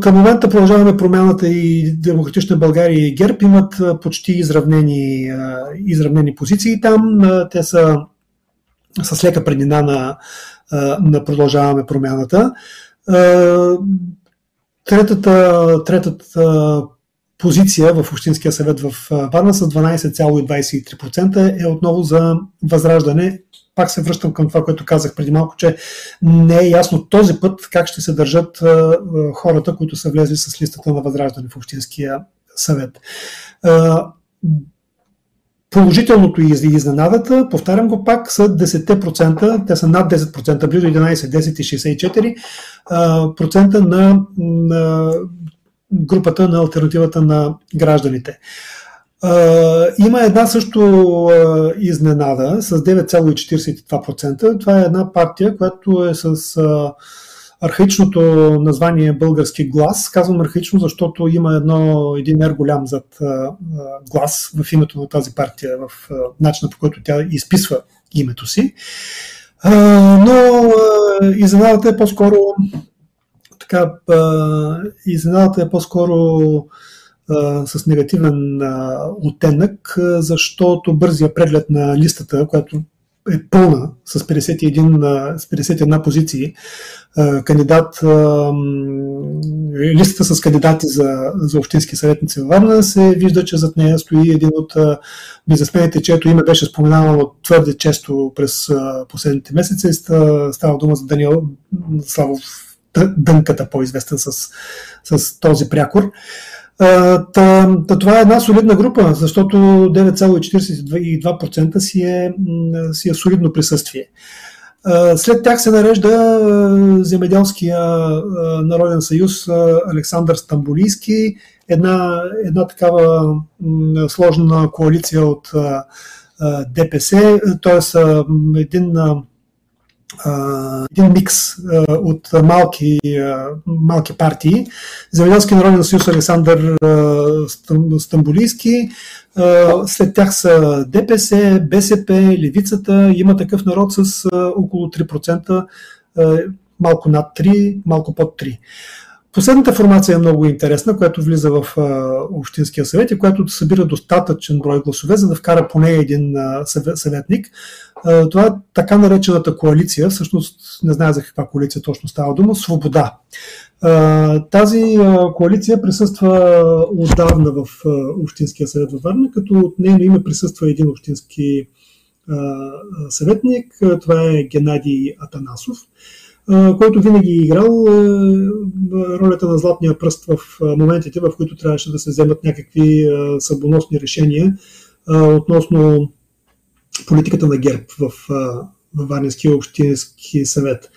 към момента продължаваме промяната и Демократична България и ГЕРБ имат почти изравнени, изравнени позиции там. Те са с лека преднина на, на продължаваме промяната. Третата, третата позиция в Общинския съвет в Варна с 12,23% е отново за възраждане. Пак се връщам към това, което казах преди малко, че не е ясно този път как ще се държат хората, които са влезли с листата на възраждане в Общинския съвет. Положителното и изненадата, повтарям го пак, са 10%, те са над 10%, близо 11, 10 и 64% процента на, на групата на альтернативата на гражданите. Има една също изненада с 9,42%. Това е една партия, която е с архаичното название Български глас. Казвам архаично, защото има едно, един ер голям зад глас в името на тази партия, в начина по който тя изписва името си. Но изненадата е по-скоро така, изненадата е по-скоро с негативен оттенък, защото бързия преглед на листата, която е пълна с 51, с 51 позиции, кандидат, листата с кандидати за, за общински съветници във Варна, се вижда, че зад нея стои един от бизнесмените, чието име беше споменавано твърде често през последните месеци. Става дума за Даниел Славов Дънката, по-известен с, с този прякор. Та, та, това е една солидна група, защото 9,42% си е, си е солидно присъствие. След тях се нарежда Земеделския народен съюз Александър Стамбулийски, една, една такава сложна коалиция от ДПС, т.е. един един микс от малки, малки партии. Земеделски народен съюз Александър Стамбулийски, след тях са ДПС, БСП, Левицата, има такъв народ с около 3%, малко над 3, малко под 3. Последната формация е много интересна, която влиза в Общинския съвет и която събира достатъчен брой гласове, за да вкара поне един съветник. Това е така наречената коалиция, всъщност не знае за каква коалиция точно става дума, Свобода. Тази коалиция присъства отдавна в Общинския съвет във Варна, като от нейно име присъства един общински съветник, това е Геннадий Атанасов който винаги е играл ролята на златния пръст в моментите, в които трябваше да се вземат някакви събоносни решения относно политиката на ГЕРБ в, в Варненския общински съвет.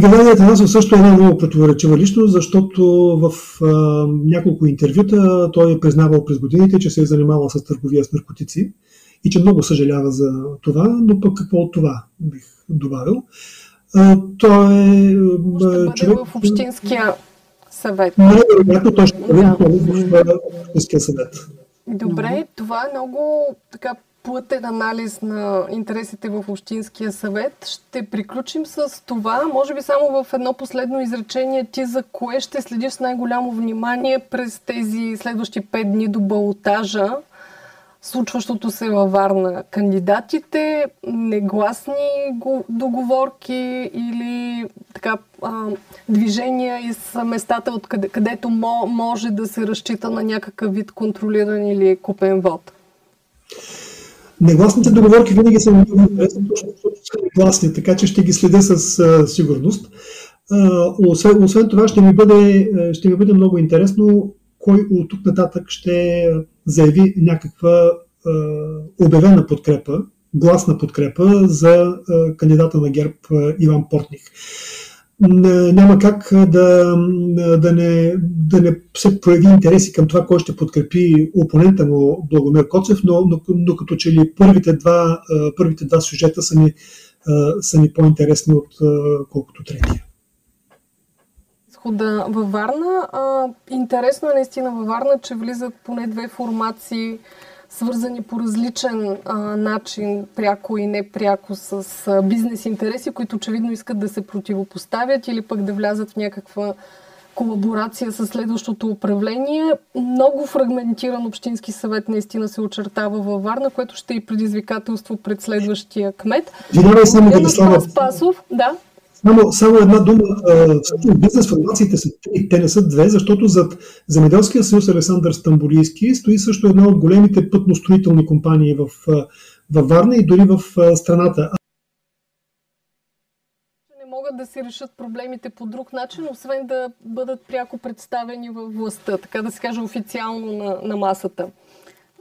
Геннадий Атанасов също е една много противоречива личност, защото в а, няколко интервюта той е признавал през годините, че се е занимавал с търговия с наркотици и че много съжалява за това, но пък какво от това бих добавил. Той е Може човек... в Общинския съвет. Най-вероятно той ще бъде в Общинския съвет. Добре, това е много така плътен анализ на интересите в Общинския съвет. Ще приключим с това. Може би само в едно последно изречение ти за кое ще следиш с най-голямо внимание през тези следващи пет дни до балотажа случващото се във Варна. Кандидатите, негласни договорки или така, а, движения из местата, от къде, където мо, може да се разчита на някакъв вид контролиран или купен вод? Негласните договорки винаги са много интересни, защото са негласни, така че ще ги следя с а, сигурност. А, освен, освен това ще ми, бъде, ще ми бъде много интересно кой от тук нататък ще заяви някаква обявена подкрепа, гласна подкрепа за кандидата на ГЕРБ Иван Портних. Няма как да, да, не, да не се прояви интереси към това, кой ще подкрепи опонента му Благомир Коцев, но, но, но като че ли първите два, първите два сюжета са ми, са ми по-интересни от колкото третия. Изхода във Варна. А, интересно е наистина във Варна, че влизат поне две формации, свързани по различен а, начин, пряко и непряко с а, бизнес интереси, които очевидно искат да се противопоставят или пък да влязат в някаква колаборация с следващото управление. Много фрагментиран общински съвет наистина се очертава във Варна, което ще е и предизвикателство пред следващия кмет. Винавай само да Слава Спасов, да. Само, само една дума. Всъщност бизнес формациите са три, те не са две, защото зад Земеделския съюз Александър Стамбулийски стои също една от големите пътно-строителни компании в, във Варна и дори в страната. Не могат да си решат проблемите по друг начин, освен да бъдат пряко представени във властта, така да се каже официално на, на масата.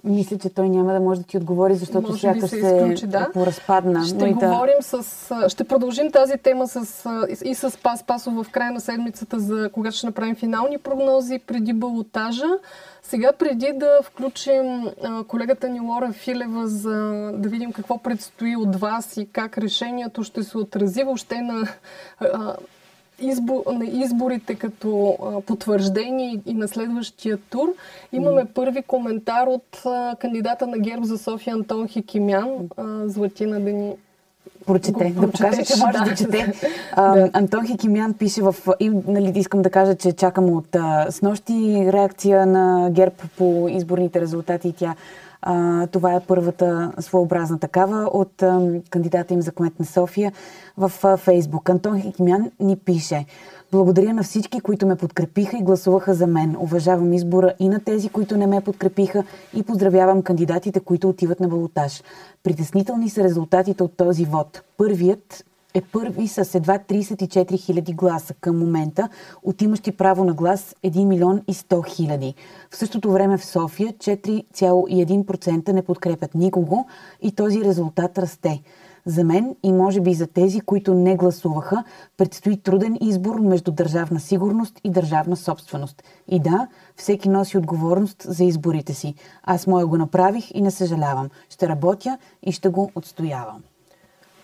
Мисля, че той няма да може да ти отговори, защото може сякаш се, изключи, да. поразпадна. Ще но говорим да... с... Ще продължим тази тема с, и с Пас Пасов в края на седмицата, за когато ще направим финални прогнози преди балотажа. Сега, преди да включим колегата ни Лора Филева, за да видим какво предстои от вас и как решението ще се отрази въобще на избор, на изборите като а, потвърждение и на следващия тур. Имаме първи коментар от а, кандидата на ГЕРБ за София Антон Хикимян. А, Златина да ни прочете, да покаже, че може да, да чете. А, да. Антон Хикимян пише в... И, нали, искам да кажа, че чакам от а, снощи реакция на ГЕРБ по изборните резултати и тя а, това е първата своеобразна такава от а, кандидата им за кмет на София в Фейсбук. Антон Хикмян ни пише благодаря на всички, които ме подкрепиха и гласуваха за мен. Уважавам избора и на тези, които не ме подкрепиха и поздравявам кандидатите, които отиват на балотаж. Притеснителни са резултатите от този вод. Първият е първи с едва 34 000 гласа към момента, от имащи право на глас 1 милион и 100 хиляди. В същото време в София 4,1% не подкрепят никого и този резултат расте. За мен и може би за тези, които не гласуваха, предстои труден избор между държавна сигурност и държавна собственост. И да, всеки носи отговорност за изборите си. Аз моя го направих и не съжалявам. Ще работя и ще го отстоявам.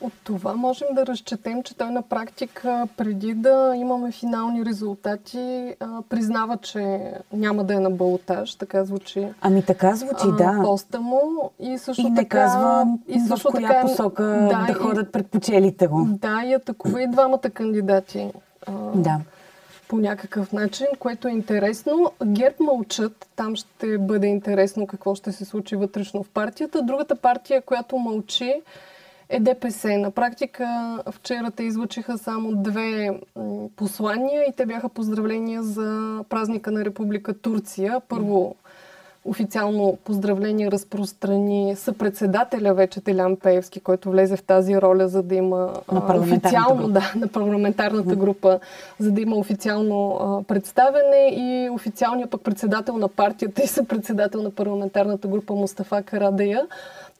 От това можем да разчетем, че той на практика, преди да имаме финални резултати, признава, че няма да е на балотаж. Така звучи. Ами така звучи, да. Поста му. И също и не така, казва и също в коя така, посока да, да ходят предпочелите го. Да, и атакува и двамата кандидати. Да по някакъв начин, което е интересно. ГЕРБ мълчат, там ще бъде интересно какво ще се случи вътрешно в партията. Другата партия, която мълчи, е ДПС. На практика вчера те излучиха само две послания и те бяха поздравления за празника на Република Турция. Първо официално поздравление разпространи съпредседателя вече Телян Пеевски, който влезе в тази роля, за да има на официално да, на парламентарната група, за да има официално а, представене и официалният пък председател на партията и съпредседател на парламентарната група Мустафа Карадея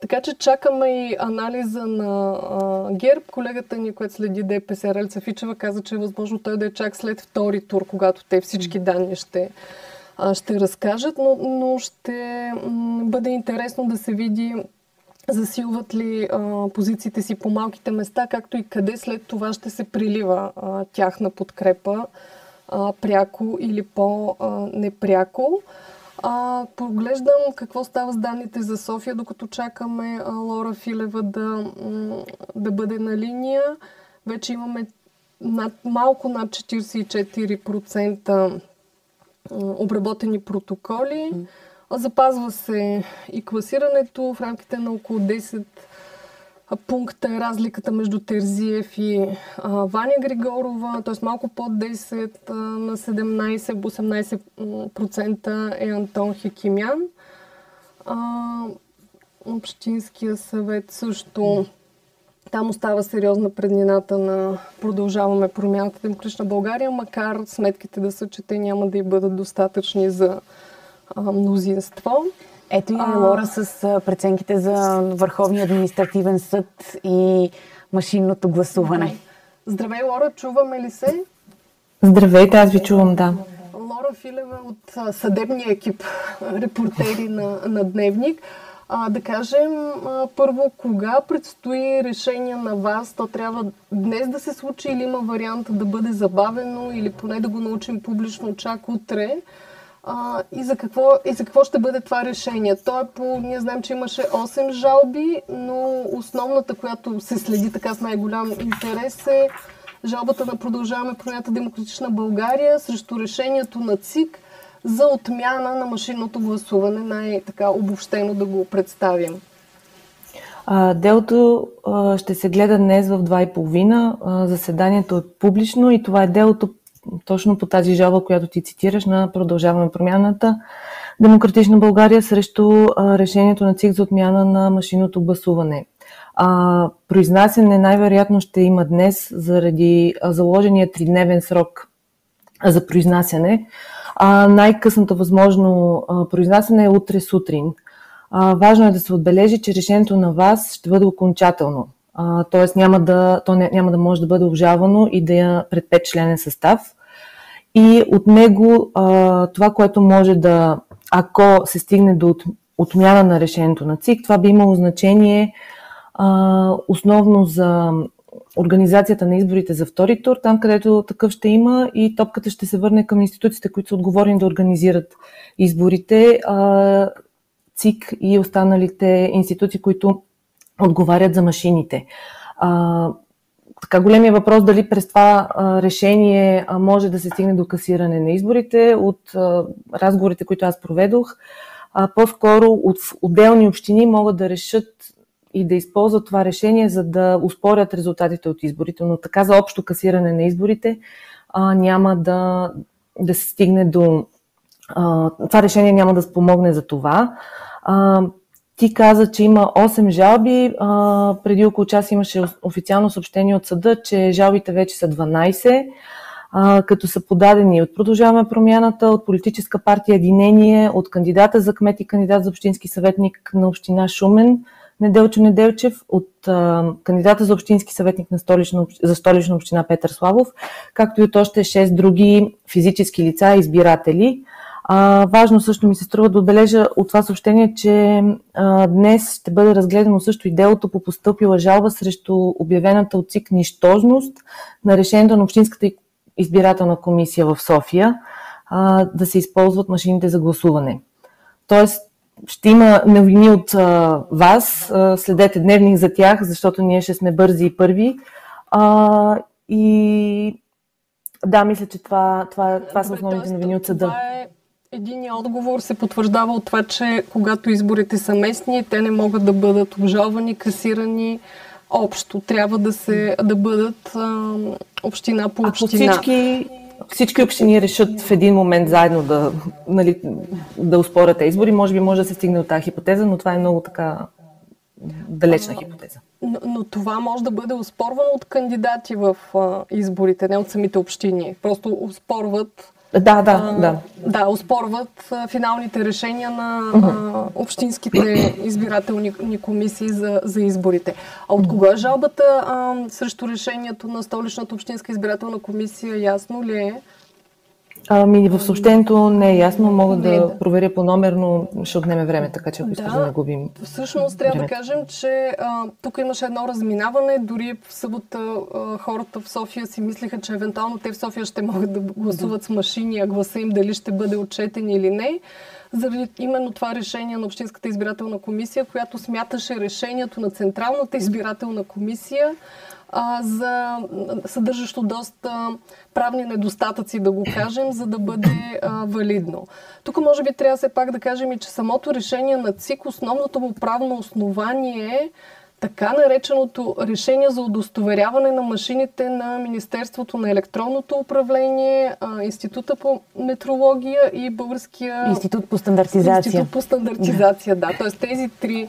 така че чакаме и анализа на а, ГЕРБ. Колегата ни, която следи ДПС, Ралица Фичева, каза, че е възможно той да е чак след втори тур, когато те всички данни ще, а, ще разкажат, но, но ще м- бъде интересно да се види засилват ли а, позициите си по малките места, както и къде след това ще се прилива а, тяхна подкрепа а, пряко или по-непряко. А, поглеждам какво става с данните за София, докато чакаме а, Лора Филева да, да бъде на линия. Вече имаме над, малко над 44% обработени протоколи. Запазва се и класирането в рамките на около 10 пункта е разликата между Терзиев и а, Ваня Григорова, т.е. малко под 10 а, на 17-18% е Антон Хекимян. А, Общинския съвет също там остава сериозна преднината на Продължаваме промяната Демократична България, макар сметките да са, че те няма да и бъдат достатъчни за а, мнозинство. Ето и Лора с преценките за Върховния административен съд и машинното гласуване. Здравей, Лора, чуваме ли се? Здравейте, аз ви чувам, да. Лора Филева от съдебния екип репортери на, на Дневник. А, да кажем, а, първо, кога предстои решение на вас? То трябва днес да се случи или има вариант да бъде забавено или поне да го научим публично чак утре? А, и, за какво, и за какво ще бъде това решение? То е по, ние знаем, че имаше 8 жалби, но основната, която се следи така с най-голям интерес е жалбата на Продължаваме промяната Демократична България срещу решението на ЦИК за отмяна на машинното гласуване, най-така обобщено да го представим. делото ще се гледа днес в 2.30. Заседанието е публично и това е делото точно по тази жалба, която ти цитираш на Продължаваме промяната Демократична България срещу решението на ЦИК за отмяна на машинното гласуване. А, произнасяне най-вероятно ще има днес заради заложения тридневен срок за произнасяне. А, най-късното възможно а, произнасяне е утре сутрин. А, важно е да се отбележи, че решението на вас ще бъде окончателно. Т.е. няма да, то няма да може да бъде обжалвано и да я пред 5 членен състав. И от него а, това, което може да, ако се стигне до от, отмяна на решението на ЦИК, това би имало значение а, основно за организацията на изборите за втори тур, там където такъв ще има и топката ще се върне към институциите, които са отговорни да организират изборите, ЦИК и останалите институции, които отговарят за машините. А, така големия въпрос дали през това а, решение а, може да се стигне до касиране на изборите. От а, разговорите, които аз проведох, а, по-скоро от отделни общини могат да решат и да използват това решение, за да успорят резултатите от изборите. Но така за общо касиране на изборите а, няма да, да се стигне до. А, това решение няма да спомогне за това. А, ти каза, че има 8 жалби. А, преди около час имаше официално съобщение от съда, че жалбите вече са 12, а, като са подадени от Продължаваме промяната, от политическа партия Единение, от кандидата за кмет и кандидат за общински съветник на община Шумен, Неделчо Неделчев, от а, кандидата за общински съветник на столична, за столична община Петър Славов, както и от още 6 други физически лица и избиратели. А, важно също ми се струва да отбележа от това съобщение, че а, днес ще бъде разгледано също и делото по поступила жалба срещу обявената от ЦИК нищожност на решението на Общинската избирателна комисия в София а, да се използват машините за гласуване. Тоест, ще има новини от а, вас, а, следете дневник за тях, защото ние ще сме бързи и първи. А, и да, мисля, че това, това, това са основните новини от съда. Това е Единият отговор се потвърждава от това, че когато изборите са местни, те не могат да бъдат обжалвани, касирани общо. Трябва да, се, да бъдат а, община по община. Ако всички, всички общини решат в един момент заедно да, нали, да успорят избори, може би може да се стигне от тази хипотеза, но това е много така далечна хипотеза. Но, но това може да бъде успорвано от кандидати в а, изборите, не от самите общини. Просто успорват да, да, да. Да, оспорват финалните решения на а, общинските избирателни комисии за, за изборите. А от кога е жалбата а, срещу решението на столичната общинска избирателна комисия, ясно ли е? Ами в съобщението не е ясно, мога не, да, да проверя по номер, но ще отнеме време, така че ако искаш да, да не губим. Всъщност трябва времето. да кажем, че а, тук имаше едно разминаване. Дори в събота а, хората в София си мислиха, че евентуално те в София ще могат да гласуват да. с машини, а гласа им дали ще бъде отчетен или не. Заради именно това решение на Общинската избирателна комисия, която смяташе решението на Централната избирателна комисия а, за съдържащо доста правни недостатъци, да го кажем, за да бъде а, валидно. Тук може би трябва все пак да кажем и, че самото решение на ЦИК, основното му правно основание е така нареченото решение за удостоверяване на машините на Министерството на електронното управление, Института по метрология и Българския... Институт по стандартизация. Институт по стандартизация, да. Тоест тези три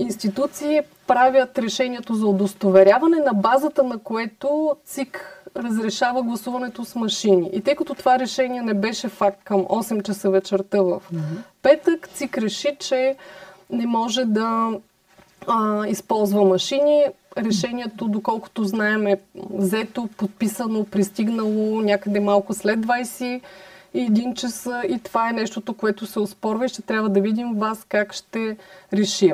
институции правят решението за удостоверяване, на базата на което ЦИК разрешава гласуването с машини. И тъй като това решение не беше факт към 8 часа вечерта в петък, ЦИК реши, че не може да а, използва машини. Решението, доколкото знаем, е взето, подписано, пристигнало някъде малко след 20 и един час и това е нещото, което се оспорва и ще трябва да видим вас как ще реши.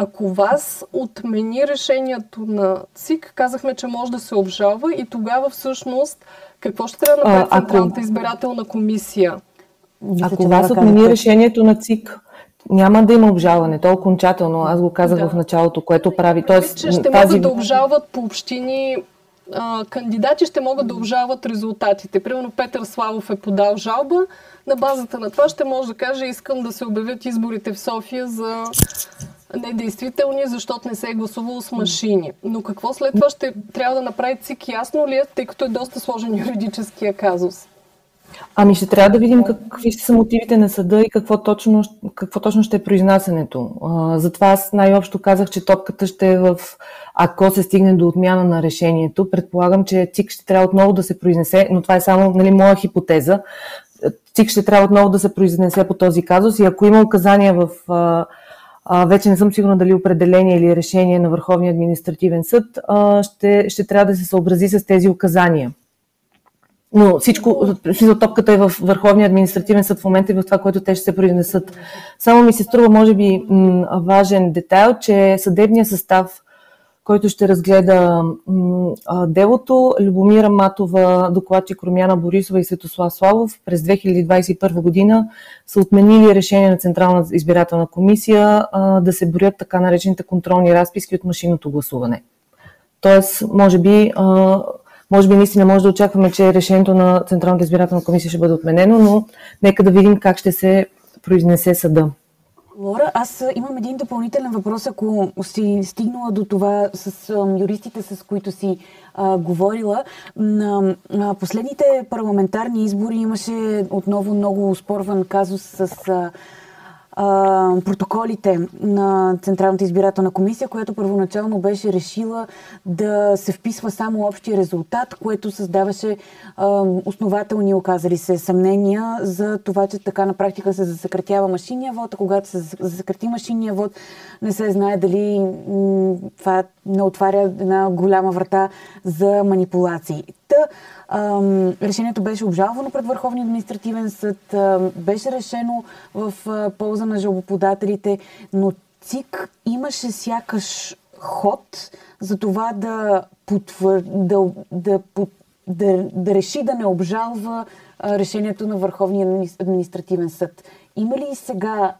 Ако вас отмени решението на ЦИК, казахме, че може да се обжалва и тогава всъщност какво ще трябва да направи Централната избирателна комисия? Ако вас отмени решението на ЦИК, няма да има обжалване. То е окончателно. Аз го казах да. в началото, което прави. Тоест, че ще тази... могат да обжалват по общини а, кандидати ще могат да обжалват резултатите. Примерно Петър Славов е подал жалба. На базата на това ще може да каже искам да се обявят изборите в София за недействителни, защото не се е гласувало с машини. Но какво след това ще трябва да направи ЦИК ясно ли е, тъй като е доста сложен юридическия казус? Ами ще трябва да видим какви ще са мотивите на съда и какво точно, какво точно ще е произнасянето. Затова аз най-общо казах, че топката ще е в ако се стигне до отмяна на решението. Предполагам, че ЦИК ще трябва отново да се произнесе, но това е само нали, моя хипотеза. ЦИК ще трябва отново да се произнесе по този казус и ако има указания в вече не съм сигурна дали определение или решение на Върховния административен съд, ще, ще трябва да се съобрази с тези указания. Но всичко, топката е в Върховния административен съд в момента и в това, което те ще се произнесат. Само ми се струва, може би, важен детайл, че съдебният състав, който ще разгледа делото, Любомира Матова, докладчик Румяна Борисова и Светослав Славов през 2021 година са отменили решение на Централна избирателна комисия да се борят така наречените контролни разписки от машинното гласуване. Тоест, може би, може би наистина може да очакваме, че решението на Централната избирателна комисия ще бъде отменено, но нека да видим как ще се произнесе съда. Лора, аз имам един допълнителен въпрос, ако си стигнала до това с юристите, с които си а, говорила. На, последните парламентарни избори имаше отново много спорван казус с а, протоколите на Централната избирателна комисия, която първоначално беше решила да се вписва само общия резултат, което създаваше а, основателни, оказали се, съмнения за това, че така на практика се засъкратява машинния вод, а когато се засъкрати машинния вод, не се знае дали м- това не отваря една голяма врата за манипулации. Та, ам, решението беше обжалвано пред Върховния административен съд, ам, беше решено в а, полза на жалбоподателите, но ЦИК имаше сякаш ход за това да, потвър... да, да, да, да реши да не обжалва а, решението на Върховния административен съд. Има ли сега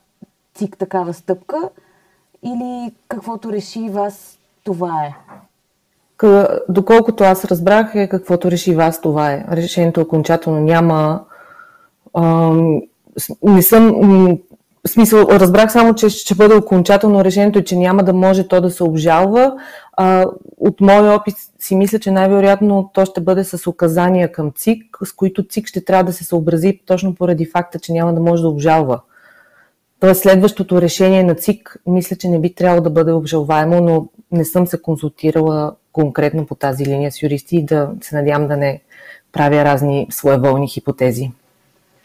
ЦИК такава стъпка или каквото реши вас, това е? Доколкото аз разбрах, е каквото реши вас, това е. Решението окончателно няма. Ам, не съм. В смисъл, разбрах само, че ще бъде окончателно решението и че няма да може то да се обжалва. А, от моя опит си мисля, че най-вероятно то ще бъде с указания към ЦИК, с които ЦИК ще трябва да се съобрази точно поради факта, че няма да може да обжалва. Тоест следващото решение на ЦИК мисля, че не би трябвало да бъде обжалваемо, но не съм се консултирала конкретно по тази линия с юристи и да се надявам да не правя разни своеволни хипотези.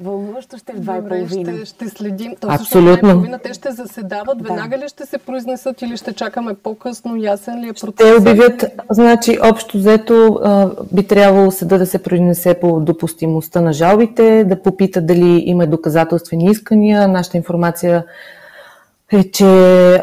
Вълнуващо ще в два и половина. Ще, ще следим. То Абсолютно. Те ще заседават. Да. Веднага ли ще се произнесат или ще чакаме по-късно? Ясен ли е процес? Те обявят, значи, общо взето би трябвало съда да се произнесе по допустимостта на жалбите, да попита дали има доказателствени искания. Нашата информация е, че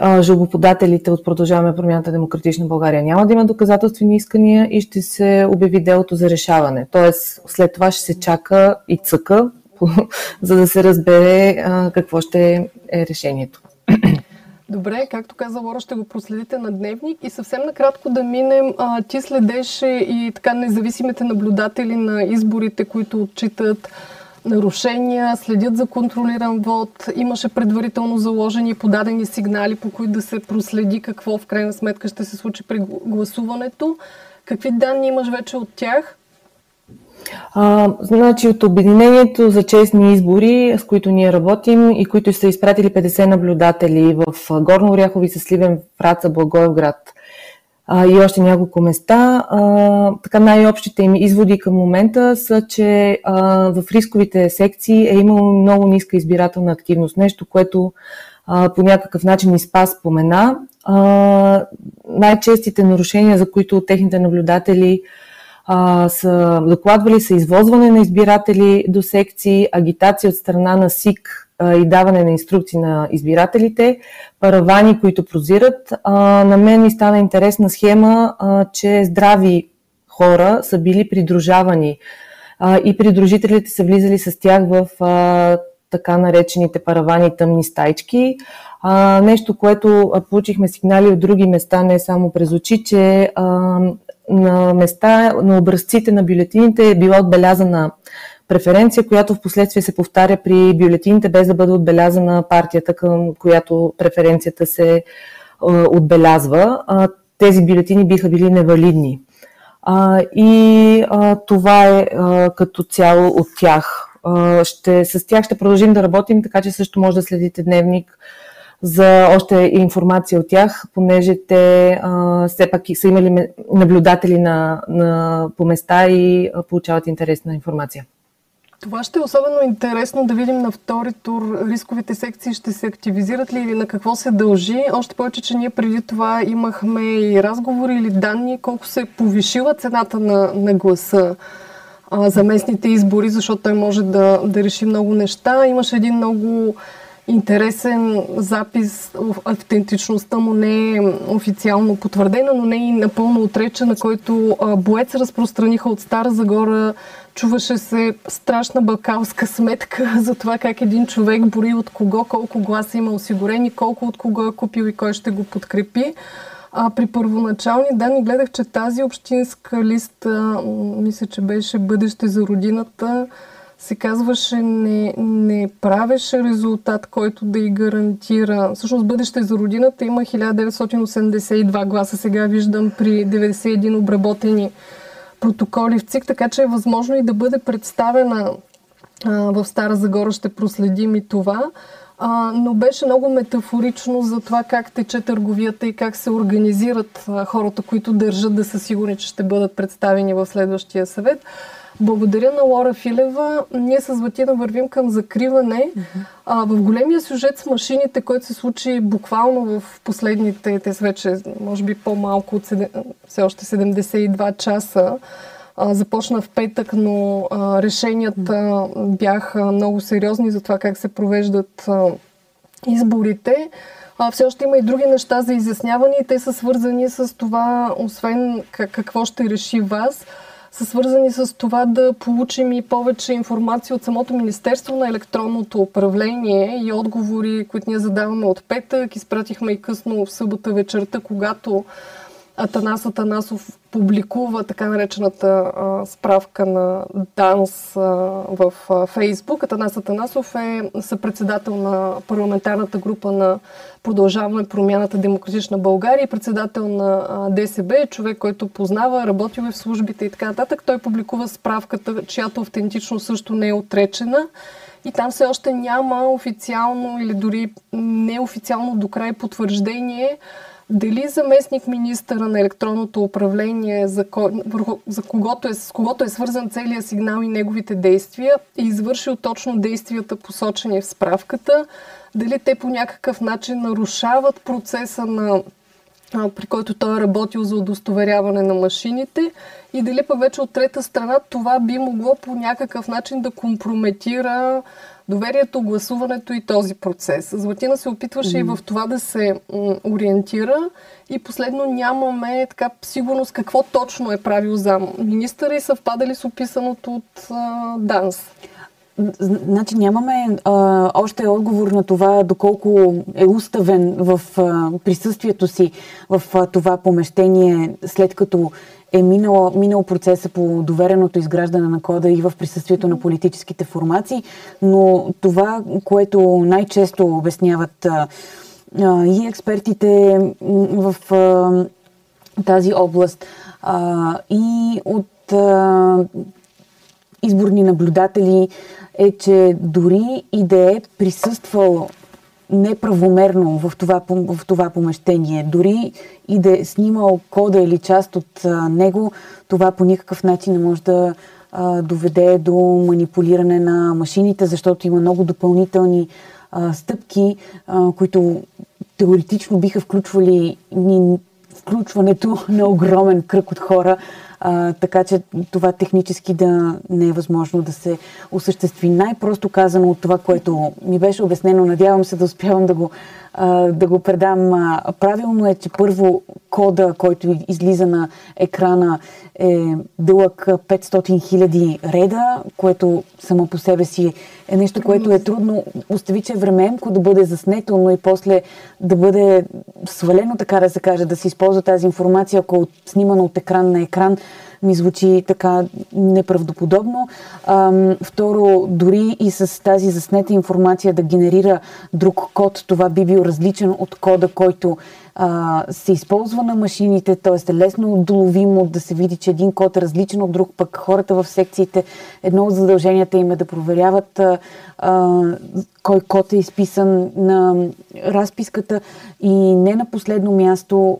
а, жалбоподателите от Продължаваме промяната Демократична България няма да има доказателствени искания и ще се обяви делото за решаване. Тоест, след това ще се чака и цъка, за да се разбере а, какво ще е решението. Добре, както каза Лора, ще го проследите на дневник и съвсем накратко да минем. А, ти следеше и така независимите наблюдатели на изборите, които отчитат нарушения, следят за контролиран вод. Имаше предварително заложени подадени сигнали, по които да се проследи какво в крайна сметка ще се случи при гласуването. Какви данни имаш вече от тях? А, значи от Обединението за честни избори, с които ние работим и които са изпратили 50 наблюдатели в Горно Оряховица, Сливен, Фраца, Благоевград а, и още няколко места. А, така най-общите им изводи към момента са, че а, в рисковите секции е имало много ниска избирателна активност. Нещо, което а, по някакъв начин изпа спомена. А, най-честите нарушения, за които техните наблюдатели а, са докладвали са извозване на избиратели до секции, агитация от страна на СИК а, и даване на инструкции на избирателите, паравани, които прозират. А, на мен ми стана интересна схема, а, че здрави хора са били придружавани а, и придружителите са влизали с тях в а, така наречените паравани тъмни стайчки. А, нещо, което получихме сигнали от други места, не само през очи, че а, на места, на образците на бюлетините е била отбелязана преференция, която в последствие се повтаря при бюлетините, без да бъде отбелязана партията, към която преференцията се а, отбелязва. Тези бюлетини биха били невалидни. И това е като цяло от тях. Ще, с тях ще продължим да работим, така че също може да следите дневник за още информация от тях, понеже те а, все пак са имали наблюдатели на, на, по места и а, получават интересна информация. Това ще е особено интересно да видим на втори тур рисковите секции ще се активизират ли или на какво се дължи. Още повече, че ние преди това имахме и разговори или данни колко се повишила цената на, на гласа а, за местните избори, защото той може да, да реши много неща. Имаше един много интересен запис. Автентичността му не е официално потвърдена, но не е и напълно отречена, който боец разпространиха от Стара Загора. Чуваше се страшна бакалска сметка за това как един човек бори от кого, колко гласа има осигурени, колко от кого е купил и кой ще го подкрепи. А при първоначални данни гледах, че тази общинска листа, мисля, че беше бъдеще за родината, се казваше не, не правеше резултат, който да й гарантира. Всъщност бъдеще за родината има 1982 гласа. Сега виждам при 91 обработени протоколи в ЦИК, така че е възможно и да бъде представена а, в Стара Загора. Ще проследим и това. А, но беше много метафорично за това как тече търговията и как се организират а, хората, които държат да са сигурни, че ще бъдат представени в следващия съвет. Благодаря на Лора Филева. Ние с Ватина вървим към закриване. А, в големия сюжет с машините, който се случи буквално в последните, те са вече, може би по-малко от 7, все още 72 часа, а, започна в петък, но а, решенията бяха много сериозни за това как се провеждат а, изборите. А, все още има и други неща за изясняване и те са свързани с това, освен какво ще реши вас, са свързани с това да получим и повече информация от самото Министерство на електронното управление и отговори, които ние задаваме от петък. Изпратихме и късно в събота вечерта, когато Атанас Атанасов публикува така наречената а, справка на ДАНС а, в а, Фейсбук. Атанас Атанасов е съпредседател на парламентарната група на Продължаваме промяната Демократична България и председател на а, ДСБ, човек, който познава, работил е в службите и така нататък. Той публикува справката, чиято автентичност също не е отречена. И там все още няма официално или дори неофициално до край потвърждение дали заместник министъра на електронното управление, за, ко... върху... за когото е... с когото е свързан целият сигнал и неговите действия, е извършил точно действията посочени в справката, дали те по някакъв начин нарушават процеса на при който той е работил за удостоверяване на машините? И дали пък вече от трета страна това би могло по някакъв начин да компрометира доверието, гласуването и този процес. Златина се опитваше mm-hmm. и в това да се м, ориентира и последно нямаме така сигурност какво точно е правил за министъра и съвпадали с описаното от а, ДАНС. Значи нямаме а, още отговор на това доколко е уставен в а, присъствието си в а, това помещение, след като е минал, минал процеса по довереното изграждане на кода и в присъствието на политическите формации, но това, което най-често обясняват а, и експертите в а, тази област а, и от а, изборни наблюдатели е, че дори и да е присъствал неправомерно в това, в това помещение, дори и да е снимал кода или част от него, това по никакъв начин не може да а, доведе до манипулиране на машините, защото има много допълнителни а, стъпки, а, които теоретично биха включвали ни, включването на огромен кръг от хора а, така че това технически да не е възможно да се осъществи. Най-просто казано от това, което ми беше обяснено, надявам се да успявам да го да го предам правилно е, че първо кода, който излиза на екрана е дълъг 500 хиляди реда, което само по себе си е нещо, което е трудно. Остави, че е времеемко да бъде заснето, но и после да бъде свалено, така да се каже, да се използва тази информация, ако е снимана от екран на екран ми звучи така неправдоподобно. А, второ, дори и с тази заснета информация да генерира друг код, това би бил различен от кода, който а, се използва на машините, т.е. е лесно доловимо да се види, че един код е различен от друг, пък хората в секциите, едно от задълженията им е да проверяват а, а, кой код е изписан на разписката и не на последно място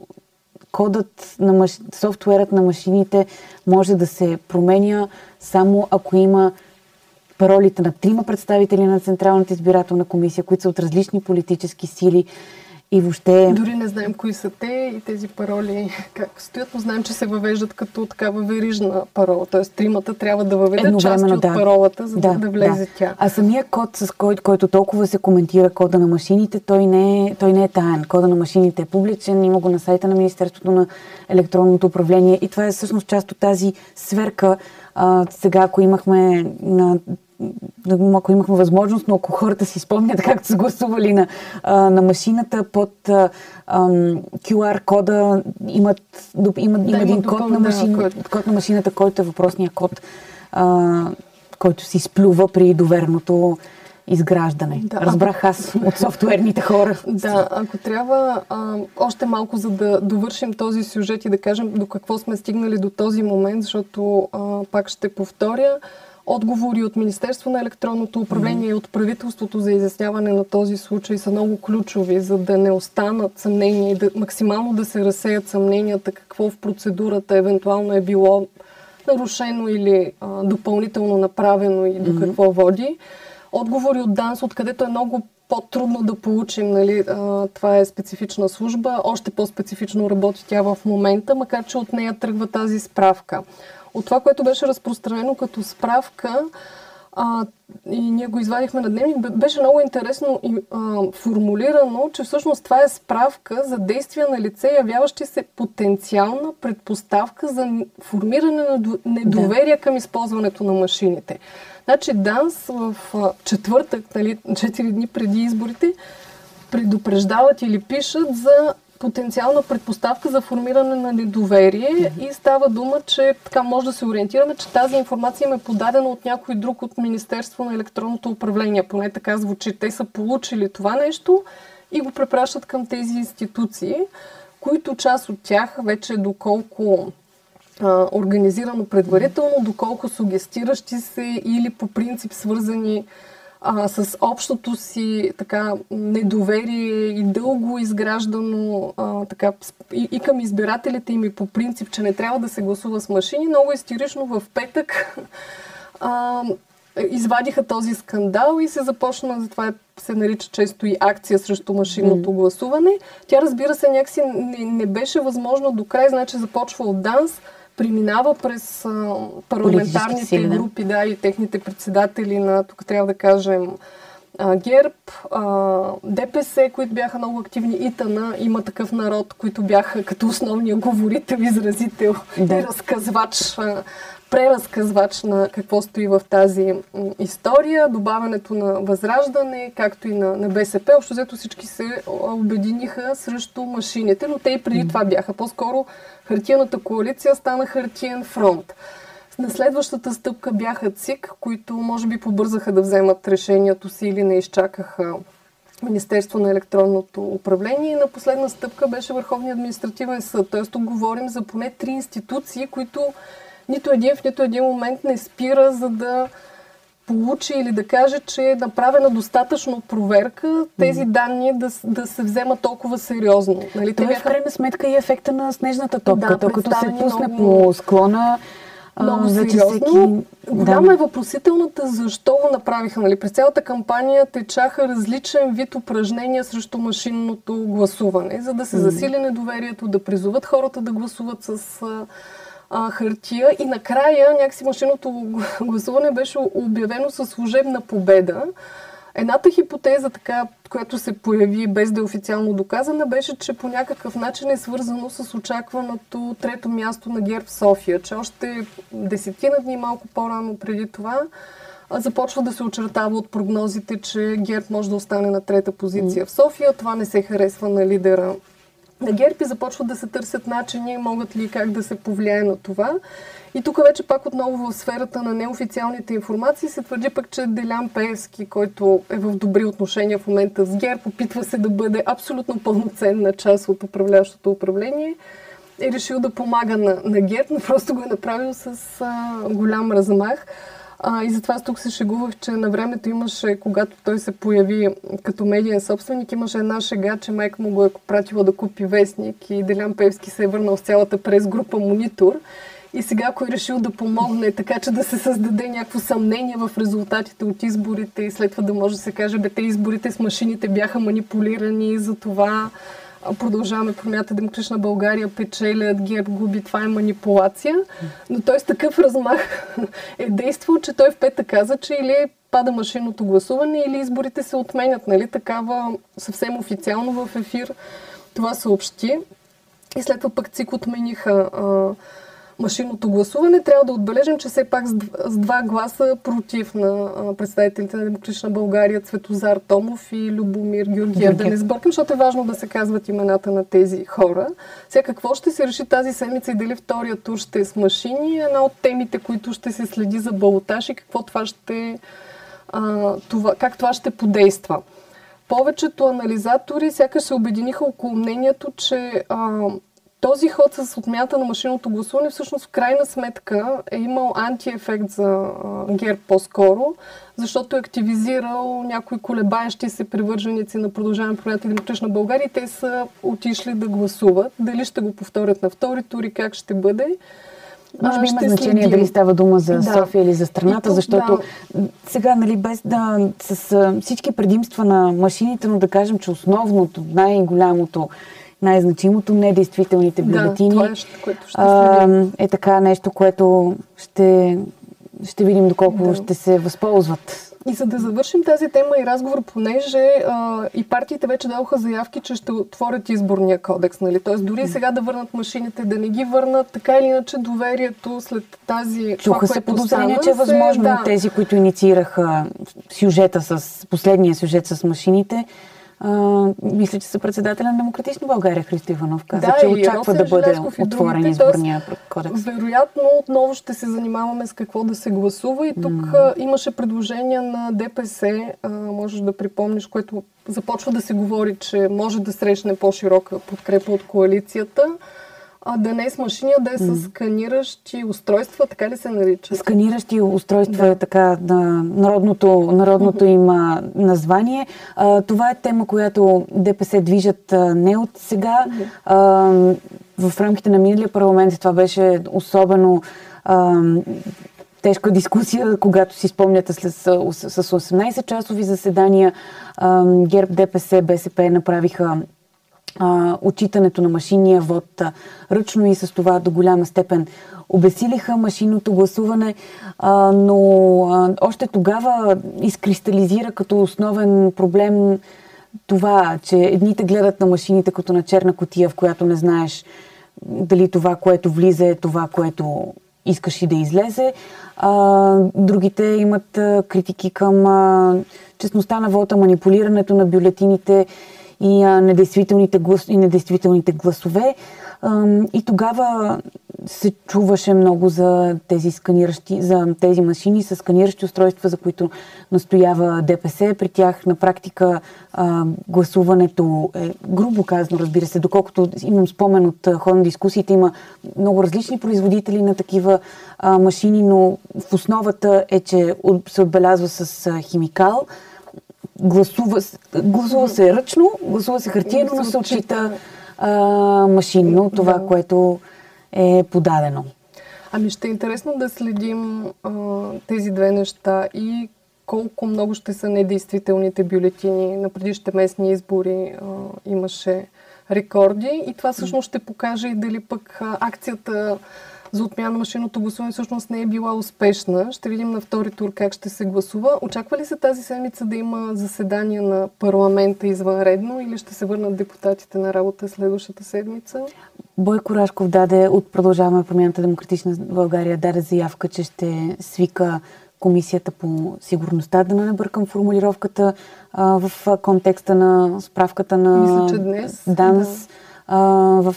кодът на маш... софтуерът на машините може да се променя само ако има паролите на трима представители на Централната избирателна комисия, които са от различни политически сили и въобще... Дори не знаем кои са те и тези пароли как стоят, но знаем, че се въвеждат като такава верижна парола. Т.е. тримата трябва да въведат части от да. паролата, за да, да влезе да. тя. А самия код, с който, който толкова се коментира кода на машините, той не, е, той не е таен. Кода на машините е публичен, има го на сайта на Министерството на електронното управление и това е всъщност част от тази сверка. А, сега, ако имахме на ако имахме възможност, но ако хората си спомнят как са гласували на, на машината под а, QR кода, имат, имат, да, има един код, на машин, да, код на машината, който е въпросния код, а, който си сплюва при доверното изграждане. Да, Разбрах аз от софтуерните хора. Да, ако трябва а, още малко, за да довършим този сюжет и да кажем до какво сме стигнали до този момент, защото а, пак ще повторя, отговори от Министерство на електронното управление mm-hmm. и от правителството за изясняване на този случай са много ключови, за да не останат съмнения и да, максимално да се разсеят съмненията какво в процедурата евентуално е било нарушено или а, допълнително направено и до mm-hmm. какво води. Отговори от ДАНС, откъдето е много по-трудно да получим. Нали, а, това е специфична служба. Още по-специфично работи тя в момента, макар че от нея тръгва тази справка от това, което беше разпространено като справка, а, и ние го извадихме на дневник, беше много интересно и а, формулирано, че всъщност това е справка за действия на лице, явяващи се потенциална предпоставка за формиране на недоверие да. към използването на машините. Значи ДАНС в а, четвъртък, нали, 4 дни преди изборите, предупреждават или пишат за потенциална предпоставка за формиране на недоверие mm-hmm. и става дума, че така може да се ориентираме, че тази информация им е подадена от някой друг от Министерство на електронното управление. Поне така звучи. Те са получили това нещо и го препращат към тези институции, които част от тях вече доколко а, организирано предварително, доколко сугестиращи се или по принцип свързани а, с общото си така недоверие и дълго изграждано а, така, и, и към избирателите им и по принцип, че не трябва да се гласува с машини, много истерично в петък а, извадиха този скандал и се започна, затова се нарича често и акция срещу машинното mm. гласуване. Тя разбира се някакси не, не беше възможно до край, значи започва от ДАНС, преминава през а, парламентарните сили, да. групи, да, и техните председатели на, тук трябва да кажем, а, ГЕРБ, а, ДПС, които бяха много активни, ИТАНА, има такъв народ, които бяха като основния говорител, изразител да. и разказвач преразказвач на какво стои в тази история, добавянето на Възраждане, както и на, на БСП. Общо взето всички се обединиха срещу машините, но те и преди това бяха. По-скоро хартияната коалиция стана хартиен фронт. На следващата стъпка бяха ЦИК, които може би побързаха да вземат решението си или не изчакаха Министерство на електронното управление. И на последна стъпка беше Върховния административен съд. Тоест тук говорим за поне три институции, които нито един в нито един момент не спира, за да получи или да каже, че е направена достатъчно проверка тези данни да, да се вземат толкова сериозно. Нали? Това бяха... в крайна сметка и ефекта на снежната топка. Да, като се пусне много... по склона, много сериозно. Всеки... Голяма да. е въпросителната защо го направиха. Нали? През цялата кампания течаха различен вид упражнения срещу машинното гласуване, за да се засили недоверието, да призоват хората да гласуват с а, хартия и накрая някакси машинното гласуване беше обявено със служебна победа. Едната хипотеза, така, която се появи без да е официално доказана, беше, че по някакъв начин е свързано с очакваното трето място на ГЕРБ в София, че още десетина дни, малко по-рано преди това, започва да се очертава от прогнозите, че ГЕРБ може да остане на трета позиция в София. Това не се харесва на лидера на ГЕРБ и започват да се търсят начини, могат ли как да се повлияе на това. И тук вече пак отново в сферата на неофициалните информации се твърди пък, че Делян Пеевски, който е в добри отношения в момента с ГЕРБ, опитва се да бъде абсолютно пълноценна част от управляващото управление, е решил да помага на, на ГЕРБ, но просто го е направил с а, голям размах. А, и затова аз тук се шегувах, че на времето имаше, когато той се появи като медиен собственик, имаше една шега, че майка му го е пратила да купи вестник и Делян Певски се е върнал с цялата през група Монитор. И сега, ако е решил да помогне, така че да се създаде някакво съмнение в резултатите от изборите и след това да може да се каже, бе, те изборите с машините бяха манипулирани, за това продължаваме промята Демократична България печелят, ГЕРБ губи, това е манипулация. Но той с такъв размах е действал, че той в петък каза, че или пада машинното гласуване, или изборите се отменят. Нали? Такава съвсем официално в ефир това съобщи. И след това пък ЦИК отмениха а, машинното гласуване, трябва да отбележим, че все пак с два гласа против на представителите на Демократична България Цветозар Томов и Любомир Георгиев. Да не сбъркам, защото е важно да се казват имената на тези хора. Сега какво ще се реши тази седмица и дали втория тур ще е с машини една от темите, които ще се следи за балотаж и какво това ще, а, това, как това ще подейства. Повечето анализатори сякаш се обединиха около мнението, че а, този ход с отмята на машинното гласуване всъщност в крайна сметка е имал антиефект за ГЕРБ по-скоро, защото е активизирал някои колебаещи се привърженици на продължаване проекта Демократична България и те са отишли да гласуват. Дали ще го повторят на втори тур и как ще бъде. Може би има значение следим. дали става дума за да. София или за страната, тук, защото да. сега, нали, без да, с всички предимства на машините, но да кажем, че основното, най-голямото най-значимото, недействителните бюлетини. Да, това е, което ще а, е така нещо, което ще, ще видим доколко да. ще се възползват. И за да завършим тази тема и разговор, понеже а, и партиите вече дадоха заявки, че ще отворят изборния кодекс, нали? Тоест дори сега да върнат машините, да не ги върнат, така или иначе доверието след тази... Чуха това, се подозрения, че е възможно да. тези, които инициираха сюжета с последния сюжет с машините, а, мисля, че са председателя на Демократична България Христо Иванов каза, да, че очаква да бъде отворен изборния кодекс. Вероятно отново ще се занимаваме с какво да се гласува и тук mm. имаше предложение на ДПС, а, можеш да припомниш, което започва да се говори, че може да срещне по-широка подкрепа от коалицията а да не е с машини, а да е с сканиращи устройства, така ли се нарича? Сканиращи устройства да. е така на народното, народното им название. А, това е тема, която ДПС движат а, не от сега. А, в рамките на миналия парламент това беше особено а, тежка дискусия, когато си спомняте с, с 18-часови заседания ГЕРБ, ДПС, БСП направиха отчитането на машинния вод ръчно и с това до голяма степен обесилиха машинното гласуване, а, но а, още тогава изкристализира като основен проблем това, че едните гледат на машините като на черна котия, в която не знаеш дали това, което влиза е това, което искаш и да излезе. А, другите имат а, критики към а, честността на вода, манипулирането на бюлетините и, а, недействителните, глас, и недействителните гласове. А, и тогава се чуваше много за тези сканиращи, за тези машини с сканиращи устройства, за които настоява ДПС. При тях на практика а, гласуването е грубо казано, разбира се, доколкото имам спомен от ход на дискусиите, има много различни производители на такива а, машини, но в основата е, че се отбелязва с химикал, гласува, гласува се ръчно, гласува се хартиено, но се отчита а, машинно това, да. което е подадено. Ами ще е интересно да следим а, тези две неща и колко много ще са недействителните бюлетини. На предишните местни избори а, имаше рекорди и това всъщност ще покаже и дали пък а, акцията за отмяна на машинното гласуване всъщност не е била успешна. Ще видим на втори тур как ще се гласува. Очаква ли се тази седмица да има заседание на парламента извънредно или ще се върнат депутатите на работа следващата седмица? Бойко Рашков даде от Продължаваме промяната Демократична България даде заявка, че ще свика Комисията по сигурността, да не бъркам формулировката а, в контекста на справката на Мисля, че днес. ДАНС. Да. В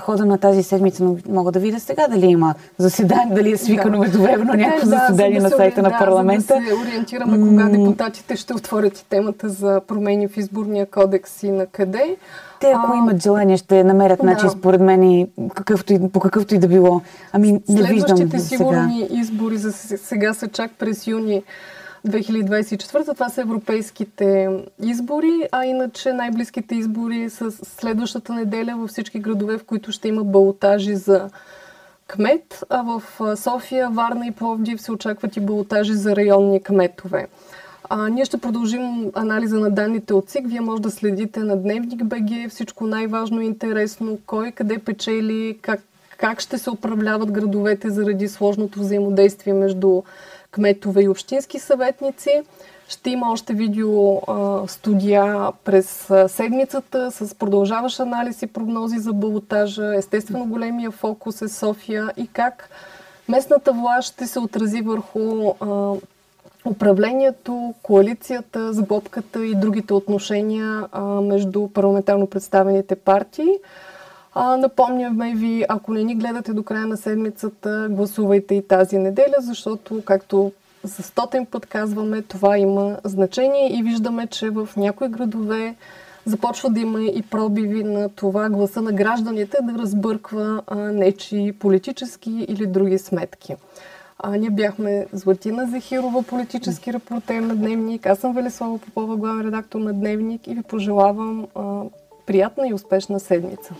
хода на тази седмица но мога да видя сега дали има заседание, дали е свикано да. междувременно някакво да, заседание да, на сайта да, на парламента. Да, за да се ориентираме кога депутатите ще отворят и темата за промени в изборния кодекс и на къде. Те, ако а, имат желание, ще намерят да. начин, според мен, и какъвто и, по какъвто и да било. Ами, не Следващите виждам сигурни сега. избори за сега са чак през юни 2024. Това са европейските избори, а иначе най-близките избори са следващата неделя във всички градове, в които ще има балотажи за кмет, а в София, Варна и Пловдив се очакват и балотажи за районни кметове. А, ние ще продължим анализа на данните от СИК. Вие може да следите на Дневник БГ, всичко най-важно и интересно, кой къде печели, как, как ще се управляват градовете заради сложното взаимодействие между кметове и общински съветници. Ще има още видео студия през седмицата с продължаващ анализ и прогнози за балотажа. Естествено, големия фокус е София и как местната власт ще се отрази върху управлението, коалицията, сглобката и другите отношения между парламентарно представените партии. А, напомняме ви, ако не ни гледате до края на седмицата, гласувайте и тази неделя, защото, както за стотен път казваме, това има значение и виждаме, че в някои градове започва да има и пробиви на това гласа на гражданите да разбърква а, нечи политически или други сметки. А, ние бяхме Златина Зехирова, политически репортер на Дневник. Аз съм Велислава Попова, главен редактор на Дневник и ви пожелавам а, приятна и успешна седмица.